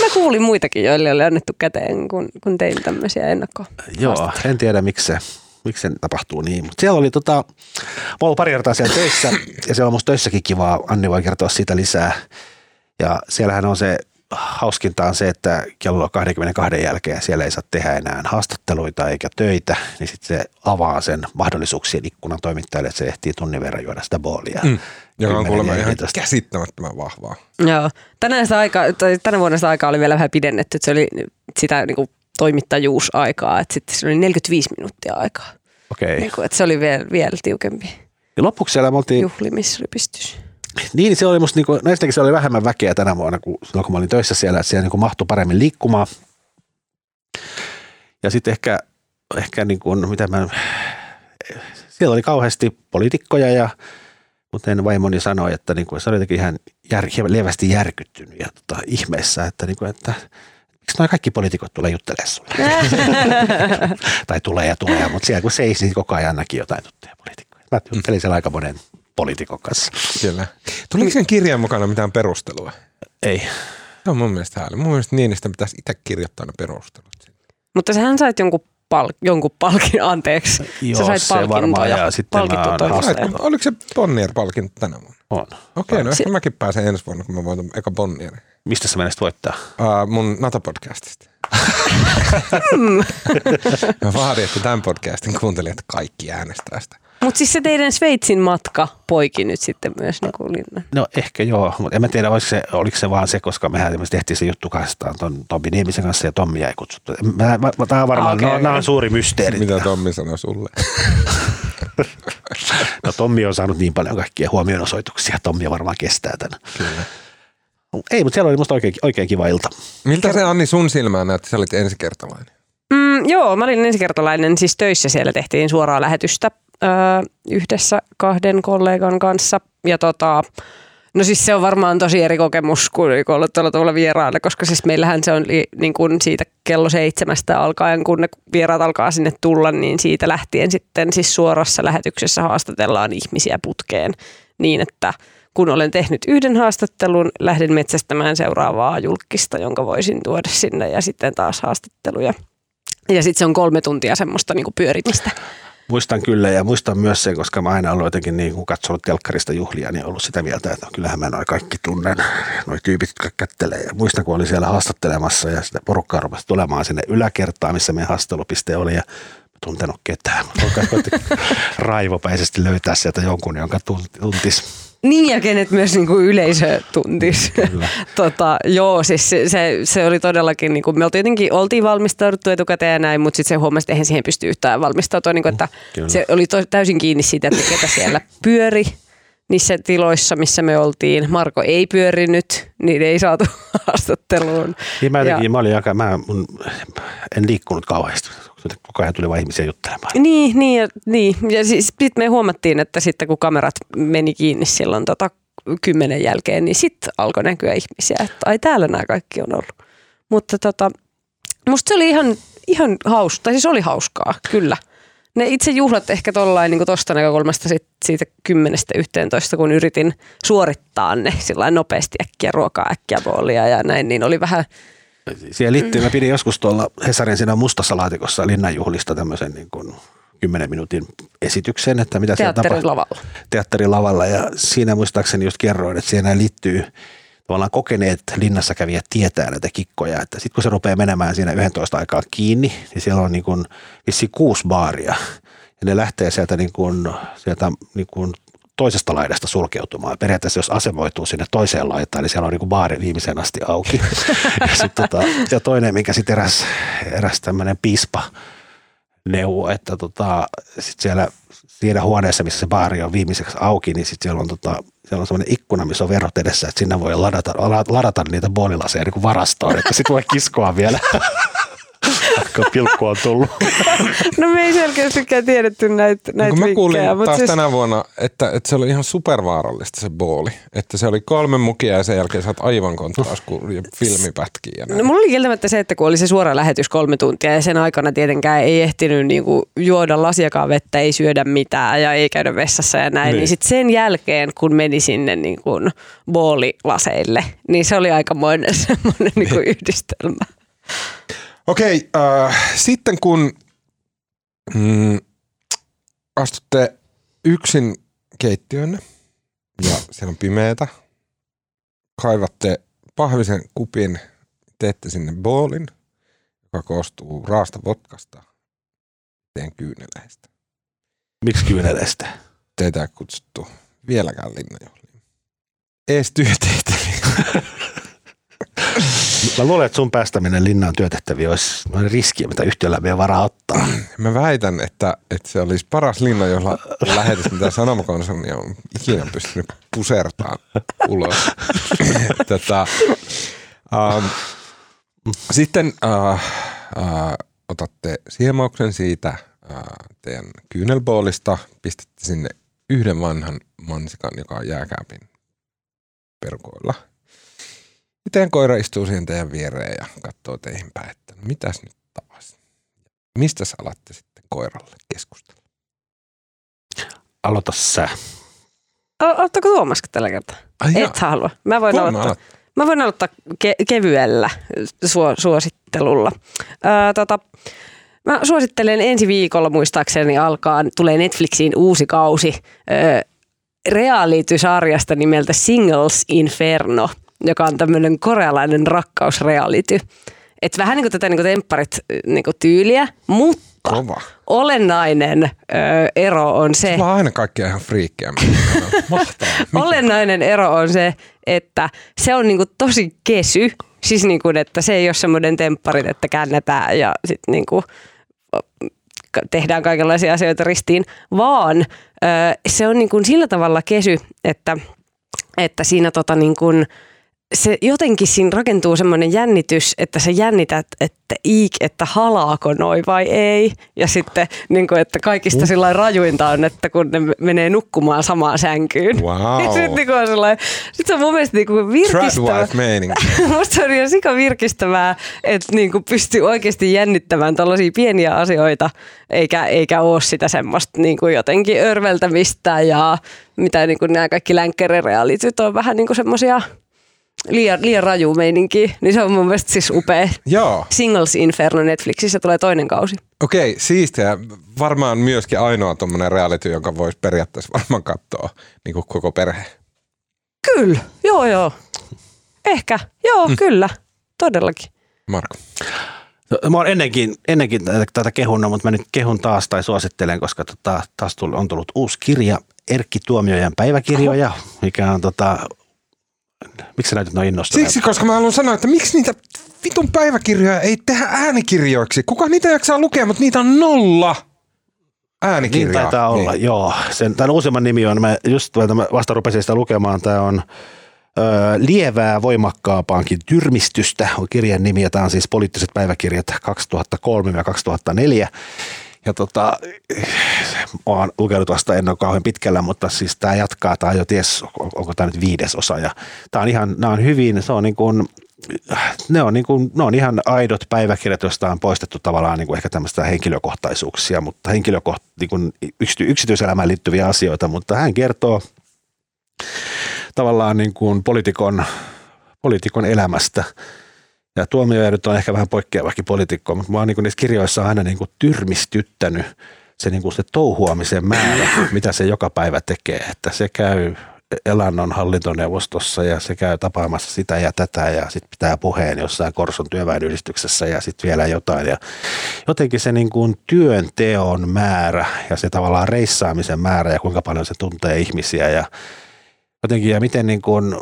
Mä kuulin muitakin, joille oli annettu käteen, kun, kun tein tämmöisiä ennakko. Joo, en tiedä miksi se miksi se tapahtuu niin. Mutta siellä oli tota, mä ollut pari kertaa siellä töissä ja siellä on musta töissäkin kivaa. Anni voi kertoa siitä lisää. Ja siellähän on se, hauskinta on se, että kello 22 jälkeen siellä ei saa tehdä enää haastatteluita eikä töitä, niin sitten se avaa sen mahdollisuuksien ikkunan toimittajalle, että se ehtii tunnin verran juoda sitä boolia. Mm. Joka on kuulemma ihan käsittämättömän vahvaa. Joo. Tänään sitä aika, tänä vuonna sitä aikaa oli vielä vähän pidennetty, että se oli sitä niin kuin toimittajuusaikaa, että sitten se oli 45 minuuttia aikaa. Okei. Niin kuin, että se oli vielä, vielä tiukempi. Ja lopuksi siellä me oltiin... Juhlimisrypistys. Niin, se oli musta, niinku, näistäkin se oli vähemmän väkeä tänä vuonna, kun, silloin kun mä olin töissä siellä, että siellä niinku mahtui paremmin liikkumaan. Ja sitten ehkä, ehkä niin kuin, mitä mä, siellä oli kauheasti poliitikkoja ja kuten vaimoni sanoi, että niin kuin, se oli jotenkin ihan jär, lievästi järkyttynyt ja tota, ihmeessä, että, niin kuin, että miksi noin kaikki poliitikot tulee juttelemaan sulle? tai tulee ja tulee, mutta siellä kun seisi, niin koko ajan näki jotain tuttuja poliitikkoja. Mä juttelin siellä aika monen poliitikon kanssa. Kyllä. Tuliko sen kirjan mukana mitään perustelua? Ei. Se on mun mielestä hääli. Mun mielestä Niinistä pitäisi itse kirjoittaa ne perustelut. Mutta sähän sait jonkun pal- jonkun palkin, anteeksi. Joo, Sä sait se varmaan, ja sitten Oliko se Bonnier-palkinto tänä vuonna? On. Okei, no Se- ehkä mäkin pääsen ensi vuonna, kun mä voitan eka Bonnierin. Mistä sä menisit voittaa? Uh, mun NATO-podcastista. mä vaadin, että tämän podcastin kuuntelijat kaikki äänestää sitä. Mutta siis se teidän Sveitsin matka poiki nyt sitten myös niin kuin linnan. No ehkä joo, mutta en mä tiedä, oliko se, oliko se vaan se, koska mehän tehtiin se juttu kahdestaan ton Tommi Niemisen kanssa ja Tommi ei kutsuttu. Mä, mä, mä, tämä on varmaan, okay, no, nämä on suuri mysteeri. Mitä Tommi sanoi sulle? No Tommi on saanut niin paljon kaikkia huomionosoituksia, Tommi varmaan kestää tämän. Kyllä. Ei, mutta siellä oli musta oikein, oikein kiva ilta. Miltä se Anni sun silmään näytti, että sä olit ensikertalainen? Mm, joo, mä olin ensikertalainen siis töissä. Siellä tehtiin suoraa lähetystä öö, yhdessä kahden kollegan kanssa. Ja tota, no siis se on varmaan tosi eri kokemus kuin olla tuolla tavalla vierailla, koska siis meillähän se on niin kuin siitä kello seitsemästä alkaen, kun ne vieraat alkaa sinne tulla, niin siitä lähtien sitten siis suorassa lähetyksessä haastatellaan ihmisiä putkeen niin, että kun olen tehnyt yhden haastattelun, lähden metsästämään seuraavaa julkista, jonka voisin tuoda sinne ja sitten taas haastatteluja. Ja sitten se on kolme tuntia semmoista niinku pyörimistä. Muistan kyllä ja muistan myös sen, koska mä aina ollut jotenkin niin kuin katsonut telkkarista juhlia, niin ollut sitä mieltä, että no, kyllähän mä noin kaikki tunnen, noi tyypit, jotka kättelee. Ja muistan, kun olin siellä haastattelemassa ja sitä porukkaa rupesi tulemaan sinne yläkertaan, missä meidän haastattelupiste oli ja tuntenut ketään. Mutta raivopäisesti löytää sieltä jonkun, jonka tunt- tuntis. Niin ja kenet myös niinku yleisö tuntisi. tota, joo, siis se, se, se oli todellakin, niinku, me oltiin jotenkin oltiin valmistauduttu etukäteen ja näin, mutta sitten se huomasi, että eihän siihen pysty yhtään valmistautua. Niinku, että Kyllä. se oli to, täysin kiinni siitä, että ketä siellä pyöri niissä tiloissa, missä me oltiin. Marko ei pyörinyt, niin ei saatu haastatteluun. Niin mä, Ja- jotenkin, mä, olin aika, mä mun, en liikkunut kauheasti. Koko ajan tuli vain ihmisiä juttelemaan. Niin, niin, ja, niin. ja siis sitten me huomattiin, että sitten kun kamerat meni kiinni silloin tota, kymmenen jälkeen, niin sitten alkoi näkyä ihmisiä, että ai täällä nämä kaikki on ollut. Mutta tota, Musta se oli ihan, ihan hauska, tai siis oli hauskaa, kyllä. Ne itse juhlat ehkä tollain niin tuosta näkökulmasta sit, siitä 10-11, kun yritin suorittaa ne sillä nopeasti äkkiä ruokaa, äkkiä boolia ja näin, niin oli vähän, Siihen liittyy, mä pidin joskus tuolla Hesarin siinä mustassa laatikossa linnanjuhlista tämmöisen niin kuin 10 minuutin esityksen, että mitä siellä tapahtuu lavalla. teatterin lavalla. Ja siinä muistaakseni just kerroin, että siihen liittyy tavallaan kokeneet linnassa kävijät tietää näitä kikkoja, että sitten kun se rupeaa menemään siinä 11 aikaa kiinni, niin siellä on niin kuin vissiin kuusi baaria. Ja ne lähtee sieltä, niin kuin, sieltä niin kuin toisesta laidasta sulkeutumaan. Periaatteessa jos asemoituu sinne toiseen laitaan, niin siellä on niin kuin baari viimeiseen asti auki. ja, sit tota, ja toinen, minkä sitten eräs, eräs tämmöinen piispa neuvo, että tota, sit siellä siinä huoneessa, missä se baari on viimeiseksi auki, niin sitten siellä on, tota, siellä on semmoinen ikkuna, missä on verot edessä, että sinne voi ladata, la- ladata niitä boolilaseja niin kuin varastoon, että sitten voi kiskoa vielä, kun pilkku on tullut. No me ei selkeästikään tiedetty näitä, No, näitä kun mä kuulin vinkkejä, taas mutta siis, tänä vuonna, että, että se oli ihan supervaarallista se booli. Että se oli kolme mukia ja sen jälkeen sä oot aivan konttaas, kun ja filmi pätkii ja näin. No mulla oli kieltämättä se, että kun oli se suora lähetys kolme tuntia ja sen aikana tietenkään ei ehtinyt niinku juoda lasiakaan vettä, ei syödä mitään ja ei käydä vessassa ja näin. Niin, Niin. niin sitten sen jälkeen, kun meni sinne niinku boolilaseille, niin se oli aikamoinen semmoinen niinku yhdistelmä. Okei, äh, sitten kun mm, astutte yksin keittiönne ja siellä on pimeätä, kaivatte pahvisen kupin, teette sinne boolin, joka koostuu raasta vodkasta, teen kyyneleistä. Miksi kyyneleistä? Teitä ei kutsuttu vieläkään linnanjuhliin. Ees työtehtäviin. Mä luulen, että sun päästäminen linnaan työtehtäviä olisi sellainen riski, mitä yhtiöllä ei varaa ottaa. Mä väitän, että, että se olisi paras linna, jolla lähetys, mitä Sanomakonserni on ikinä pystynyt pusertaan ulos. Tätä, ähm, sitten äh, äh, otatte siemauksen siitä äh, teidän kyynelboolista, pistätte sinne yhden vanhan mansikan, joka on jääkääpin perukoilla. Ja teidän koira istuu siihen teidän viereen ja katsoo teihin päin, että no mitäs nyt taas? Mistä sä alatte sitten koiralle keskustella? Aloita sä. O- Ottaako Tuomas tällä kertaa? Ai jaa. Et sä halua. Mä voin, Voimme aloittaa. aloittaa. Mä voin aloittaa ke- kevyellä suo- suosittelulla. Öö, tota, mä suosittelen ensi viikolla muistaakseni alkaa, tulee Netflixiin uusi kausi öö, reality-sarjasta nimeltä Singles Inferno, joka on tämmöinen korealainen rakkausreality. Et vähän niin kuin tätä niin kuin tempparit niin kuin tyyliä, mutta Kova. olennainen öö, ero on se, Sulla on aina kaikkia ihan. Mikä? Olennainen ero on se, että se on niinku tosi kesy. Siis niinku, että se ei ole semmoinen tempparit, että käännetään ja sit niinku, ka- tehdään kaikenlaisia asioita ristiin, vaan ö, se on niinku sillä tavalla kesy, että, että siinä tota niinku, se jotenkin siinä rakentuu semmoinen jännitys, että sä jännität, että iik, että halaako noi vai ei. Ja sitten, niin kuin, että kaikista sillä rajuinta on, että kun ne menee nukkumaan samaan sänkyyn. Wow. Sitten niin on sellainen, sit se on mun mielestä niin kuin virkistävää. Musta se on ihan sika virkistävää, että niin kuin pystyy oikeasti jännittämään tällaisia pieniä asioita, eikä, eikä ole sitä semmoista niin kuin jotenkin örveltämistä ja mitä niin kuin nämä kaikki länkkärirealityt on vähän niin kuin semmoisia liian, liian raju meininki, niin se on mun mielestä siis upea. Joo, Singles Inferno Netflixissä tulee toinen kausi. okei, siistiä. Varmaan myöskin ainoa tuommoinen reality, jonka voisi periaatteessa varmaan katsoa niin kuin koko perhe. Kyllä, joo joo. Ehkä, joo mm. kyllä, todellakin. Marko. No, Mä oon ennenkin, ennenkin tätä, kehunut, mutta mä nyt kehun taas tai suosittelen, koska tota, taas on tullut uusi kirja, Erkki Tuomiojan päiväkirjoja, mikä on tota, miksi sä näytät noin innostuneelta? Siksi, koska mä haluan sanoa, että miksi niitä vitun päiväkirjoja ei tehdä äänikirjoiksi? Kuka niitä jaksaa lukea, mutta niitä on nolla äänikirjaa. Niin taitaa olla, niin. joo. Sen, tämän uusimman nimi on, mä just mä vasta rupesin sitä lukemaan, tämä on ö, Lievää voimakkaampaankin tyrmistystä, on kirjan nimi, ja tämä on siis poliittiset päiväkirjat 2003 ja 2004. Ja tota, oon lukenut vasta en ole kauhean pitkällä, mutta siis tämä jatkaa, tämä jo ties, on- onko tämä nyt viides osa. Ja tämä on ihan, nämä on hyvin, se on niin kuin, ne on, niin kuin, ne on ihan aidot päiväkirjat, joista on poistettu tavallaan niin kuin ehkä tämmöistä henkilökohtaisuuksia, mutta henkilökoht, niin kuin yksity, yksityiselämään liittyviä asioita, mutta hän kertoo tavallaan niin kuin poliitikon, poliitikon elämästä. Ja tuomioedut on ehkä vähän poikkeavakin poliitikko, mutta mä oon niin niissä kirjoissa aina niin kuin tyrmistyttänyt se, niin kuin se touhuamisen määrä, mitä se joka päivä tekee. Että se käy Elannon hallintoneuvostossa ja se käy tapaamassa sitä ja tätä ja sitten pitää puheen jossain Korson työväenyhdistyksessä ja sitten vielä jotain. Ja jotenkin se niin kuin työnteon määrä ja se tavallaan reissaamisen määrä ja kuinka paljon se tuntee ihmisiä ja jotenkin ja miten niin kuin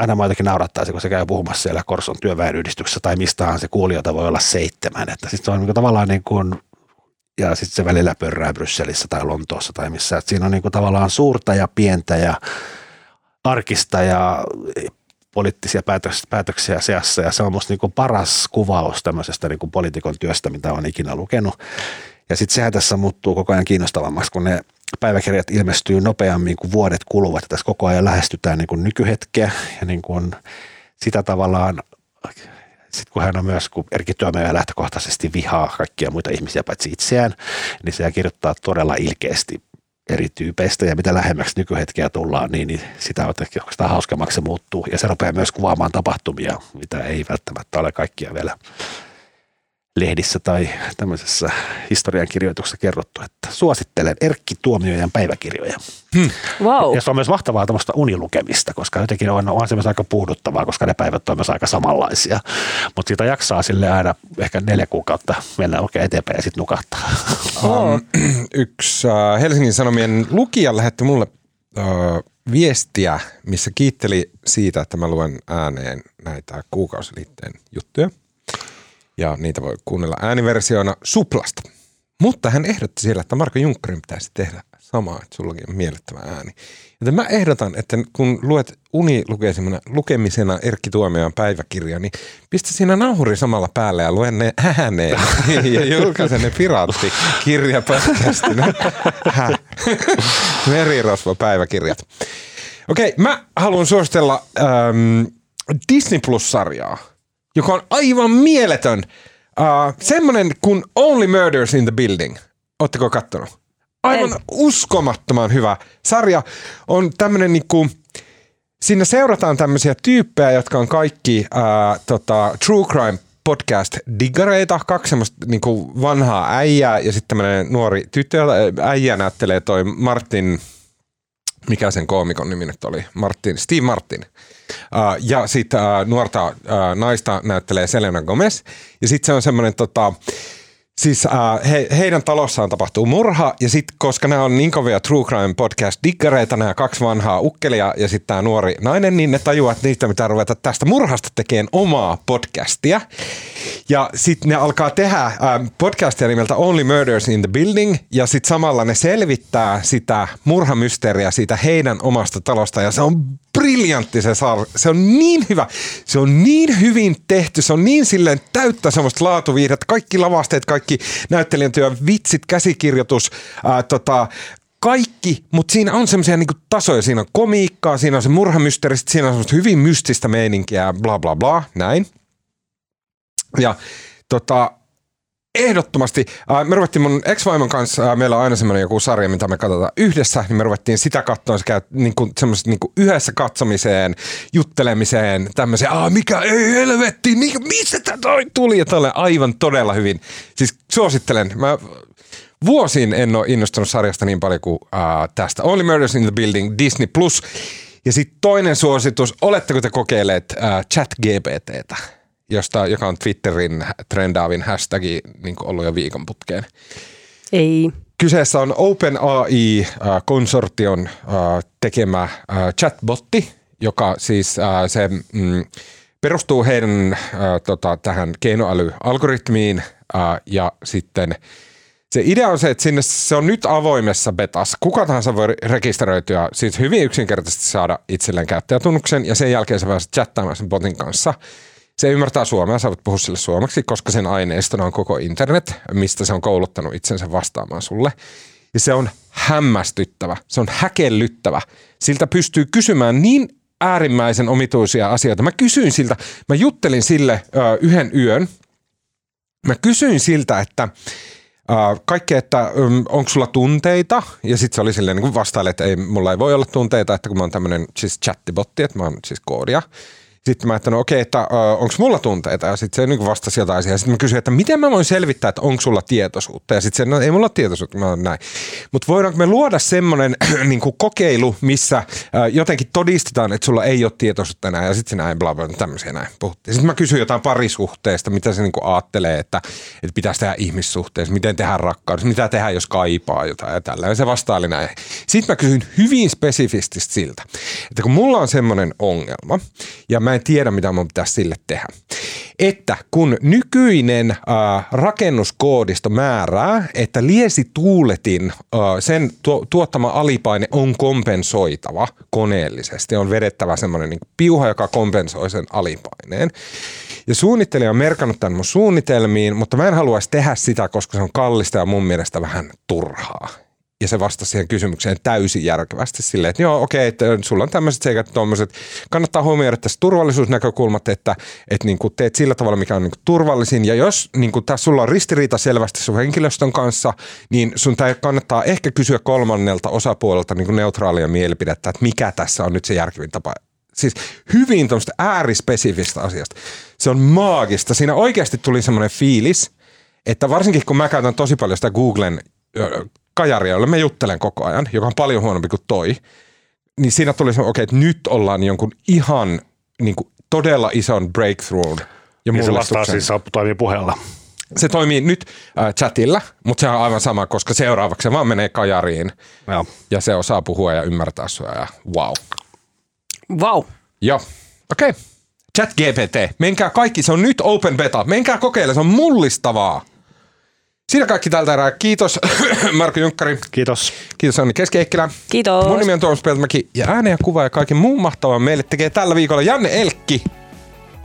aina mä jotenkin naurattaisi, kun se käy puhumassa siellä Korson työväenyhdistyksessä tai mistähän se kuulijoita voi olla seitsemän. Että sitten se on niin tavallaan niin kuin ja sitten se välillä pörrää Brysselissä tai Lontoossa tai missä. Et siinä on niinku tavallaan suurta ja pientä ja arkista ja poliittisia päätöksiä, päätöksiä seassa ja se on musta niinku paras kuvaus tämmöisestä niinku poliitikon työstä, mitä on ikinä lukenut. Ja sitten sehän tässä muuttuu koko ajan kiinnostavammaksi, kun ne päiväkirjat ilmestyy nopeammin kuin vuodet kuluvat. Tässä koko ajan lähestytään niin kuin nykyhetkeä ja niin kuin sitä tavallaan sitten kun hän on myös, kun Erkki Tuomioja lähtökohtaisesti vihaa kaikkia muita ihmisiä paitsi itseään, niin se kirjoittaa todella ilkeästi eri tyypeistä ja mitä lähemmäksi nykyhetkeä tullaan, niin, niin sitä oikeastaan hauskemmaksi se muuttuu. Ja se rupeaa myös kuvaamaan tapahtumia, mitä ei välttämättä ole kaikkia vielä lehdissä tai tämmöisessä historiankirjoituksessa kerrottu, että suosittelen Erkki Tuomiojan päiväkirjoja. Hmm. Wow. Ja se on myös mahtavaa tämmöistä unilukemista, koska jotenkin on, on se myös aika puuduttavaa, koska ne päivät on myös aika samanlaisia. Mutta siitä jaksaa sille aina ehkä neljä kuukautta mennä oikein eteenpäin ja sitten nukahtaa. Um, yksi uh, Helsingin Sanomien lukija lähetti mulle uh, viestiä, missä kiitteli siitä, että mä luen ääneen näitä kuukausiliitteen juttuja – ja niitä voi kuunnella ääniversioina Suplasta. Mutta hän ehdotti siellä, että Marko Junkkarin pitäisi tehdä samaa, että sullakin on miellyttävä ääni. Joten mä ehdotan, että kun luet lukemisena Erkki Tuomioon päiväkirja, niin pistä siinä nauhuri samalla päälle ja luen ne ääneen ja julkaise ne piraattikirja podcastina. Merirosvo päiväkirjat. Okei, mä haluan suositella ähm, Disney Plus-sarjaa joka on aivan mieletön. Uh, semmonen kuin Only Murders in the Building. Oletteko kattonut? Aivan en. uskomattoman hyvä. Sarja on tämmönen niinku, siinä seurataan tämmöisiä tyyppejä, jotka on kaikki uh, tota, true crime podcast-diggareita, kaksi semmoista niinku vanhaa äijää ja sitten tämmöinen nuori tyttö, äijä näyttelee toi Martin, mikä sen koomikon nimi nyt oli, Martin, Steve Martin. Uh, ja sitten uh, nuorta uh, naista näyttelee Selena Gomez. Ja sitten se on semmoinen tota, Siis äh, he, heidän talossaan tapahtuu murha ja sitten koska nämä on niin kovia True Crime podcast-diggareita, nämä kaksi vanhaa ukkelia ja sitten tämä nuori nainen, niin ne tajuaa, että niistä pitää ruveta tästä murhasta tekemään omaa podcastia. Ja sitten ne alkaa tehdä äh, podcastia nimeltä Only Murders in the Building ja sitten samalla ne selvittää sitä murhamysteeriä siitä heidän omasta talosta ja se on briljantti se sar- Se on niin hyvä. Se on niin hyvin tehty. Se on niin silleen täyttä semmoista laatuviihdettä. Kaikki lavasteet, kaikki näyttelijän työ, vitsit, käsikirjoitus, ää, tota, kaikki, mutta siinä on semmoisia niinku tasoja. Siinä on komiikkaa, siinä on se murhamysteeri, siinä on semmoista hyvin mystistä meininkiä, bla bla bla, näin. Ja tota, Ehdottomasti. Me ruvettiin mun ex-vaimon kanssa, meillä on aina semmoinen joku sarja, mitä me katsotaan yhdessä, niin me ruvettiin sitä katsoa, se käy niin kuin, niin kuin yhdessä katsomiseen, juttelemiseen, tämmöiseen, Aa, mikä ei helvetti, mikä, missä tämä tuli, ja tälle aivan todella hyvin. Siis suosittelen, mä vuosiin en ole innostunut sarjasta niin paljon kuin uh, tästä. Only Murders in the Building, Disney+. Plus. Ja sitten toinen suositus, oletteko te kokeilleet uh, chat GPTtä? Josta, joka on Twitterin trendaavin hashtagi niin ollut jo viikon putkeen. Ei. Kyseessä on OpenAI-konsortion äh, äh, tekemä äh, chatbotti, joka siis se mm, perustuu heidän tota, tähän keinoälyalgoritmiin ja sitten se idea on se, että sinne se on nyt avoimessa betas. Kuka tahansa voi rekisteröityä, siis hyvin yksinkertaisesti saada itselleen käyttäjätunnuksen ja sen jälkeen sä pääset chattaamaan sen botin kanssa – se ymmärtää suomea, sä voit puhua sille suomeksi, koska sen aineistona on koko internet, mistä se on kouluttanut itsensä vastaamaan sulle. Ja se on hämmästyttävä, se on häkellyttävä. Siltä pystyy kysymään niin äärimmäisen omituisia asioita. Mä kysyin siltä, mä juttelin sille ö, yhden yön. Mä kysyin siltä, että kaikkea, että onko sulla tunteita, ja sitten se oli silleen niin vastaille, että ei, mulla ei voi olla tunteita, että kun mä oon tämmöinen siis chattibotti, että mä oon siis koodia, sitten mä ajattelin, no okei, että uh, onko mulla tunteita? Ja sitten se niin vastasi jotain asiaa. Sitten mä kysyin, että miten mä voin selvittää, että onko sulla tietoisuutta? Ja sitten se, no ei mulla tietoisuutta, mä näin. Mutta voidaanko me luoda semmoinen niin kokeilu, missä uh, jotenkin todistetaan, että sulla ei ole tietoisuutta enää. Ja sitten se näin, bla bla, tämmöisiä näin puhuttiin. Sitten mä kysyin jotain parisuhteesta, mitä se niin ajattelee, että, että pitäisi tehdä ihmissuhteessa, miten tehdä rakkaudessa, mitä tehdä, jos kaipaa jotain ja tällä. Ja se vastaili näin. Sitten mä kysyin hyvin spesifisti siltä, että kun mulla on semmoinen ongelma, ja mä en tiedä, mitä mun pitäisi sille tehdä. Että kun nykyinen äh, rakennuskoodisto määrää, että liesituuletin äh, sen tu- tuottama alipaine on kompensoitava koneellisesti, on vedettävä semmoinen niin piuha, joka kompensoi sen alipaineen. Ja suunnittelija on merkannut tämän mun suunnitelmiin, mutta mä en haluaisi tehdä sitä, koska se on kallista ja mun mielestä vähän turhaa ja se vastasi siihen kysymykseen täysin järkevästi silleen, että joo, okei, että sulla on tämmöiset seikat, tuommoiset. Kannattaa huomioida tässä turvallisuusnäkökulmat, että, että niin kuin teet sillä tavalla, mikä on niin kuin turvallisin. Ja jos niin kuin tässä sulla on ristiriita selvästi sun henkilöstön kanssa, niin sun kannattaa ehkä kysyä kolmannelta osapuolelta niin kuin neutraalia mielipidettä, että mikä tässä on nyt se järkevin tapa siis hyvin tuommoista äärispesifistä asiasta. Se on maagista. Siinä oikeasti tuli semmoinen fiilis, että varsinkin kun mä käytän tosi paljon sitä Googlen kajari, jolle mä juttelen koko ajan, joka on paljon huonompi kuin toi, niin siinä tuli se, okei, okay, että nyt ollaan jonkun ihan niin kuin todella ison breakthrough ja niin se vastaa siis toimii puheella. Se toimii nyt äh, chatilla, mutta se on aivan sama, koska seuraavaksi se vaan menee kajariin ja, ja se osaa puhua ja ymmärtää sua ja wow. Wow. Joo, okei. Okay. Chat GPT, menkää kaikki, se on nyt open beta, menkää kokeile, se on mullistavaa. Siinä kaikki tältä erää. Kiitos Marko Junkkari. Kiitos. Kiitos Anni Keskeikkilä. Kiitos. Mun nimi on Tuomas Peltomäki ja ääne ja kuva ja kaiken muun mahtavan meille tekee tällä viikolla Janne Elkki.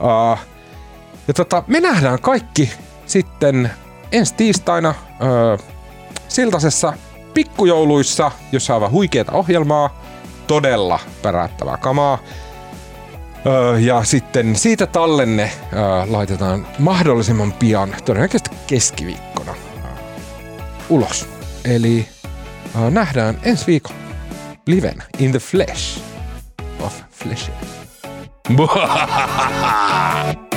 Uh, ja tota, me nähdään kaikki sitten ensi tiistaina uh, Siltasessa pikkujouluissa, jossa on huikeeta ohjelmaa, todella pärättävää kamaa. Uh, ja sitten siitä tallenne uh, laitetaan mahdollisimman pian, todennäköisesti keskiviikkona ulos. Eli uh, nähdään ensi viikolla livenä in the flesh of flesh.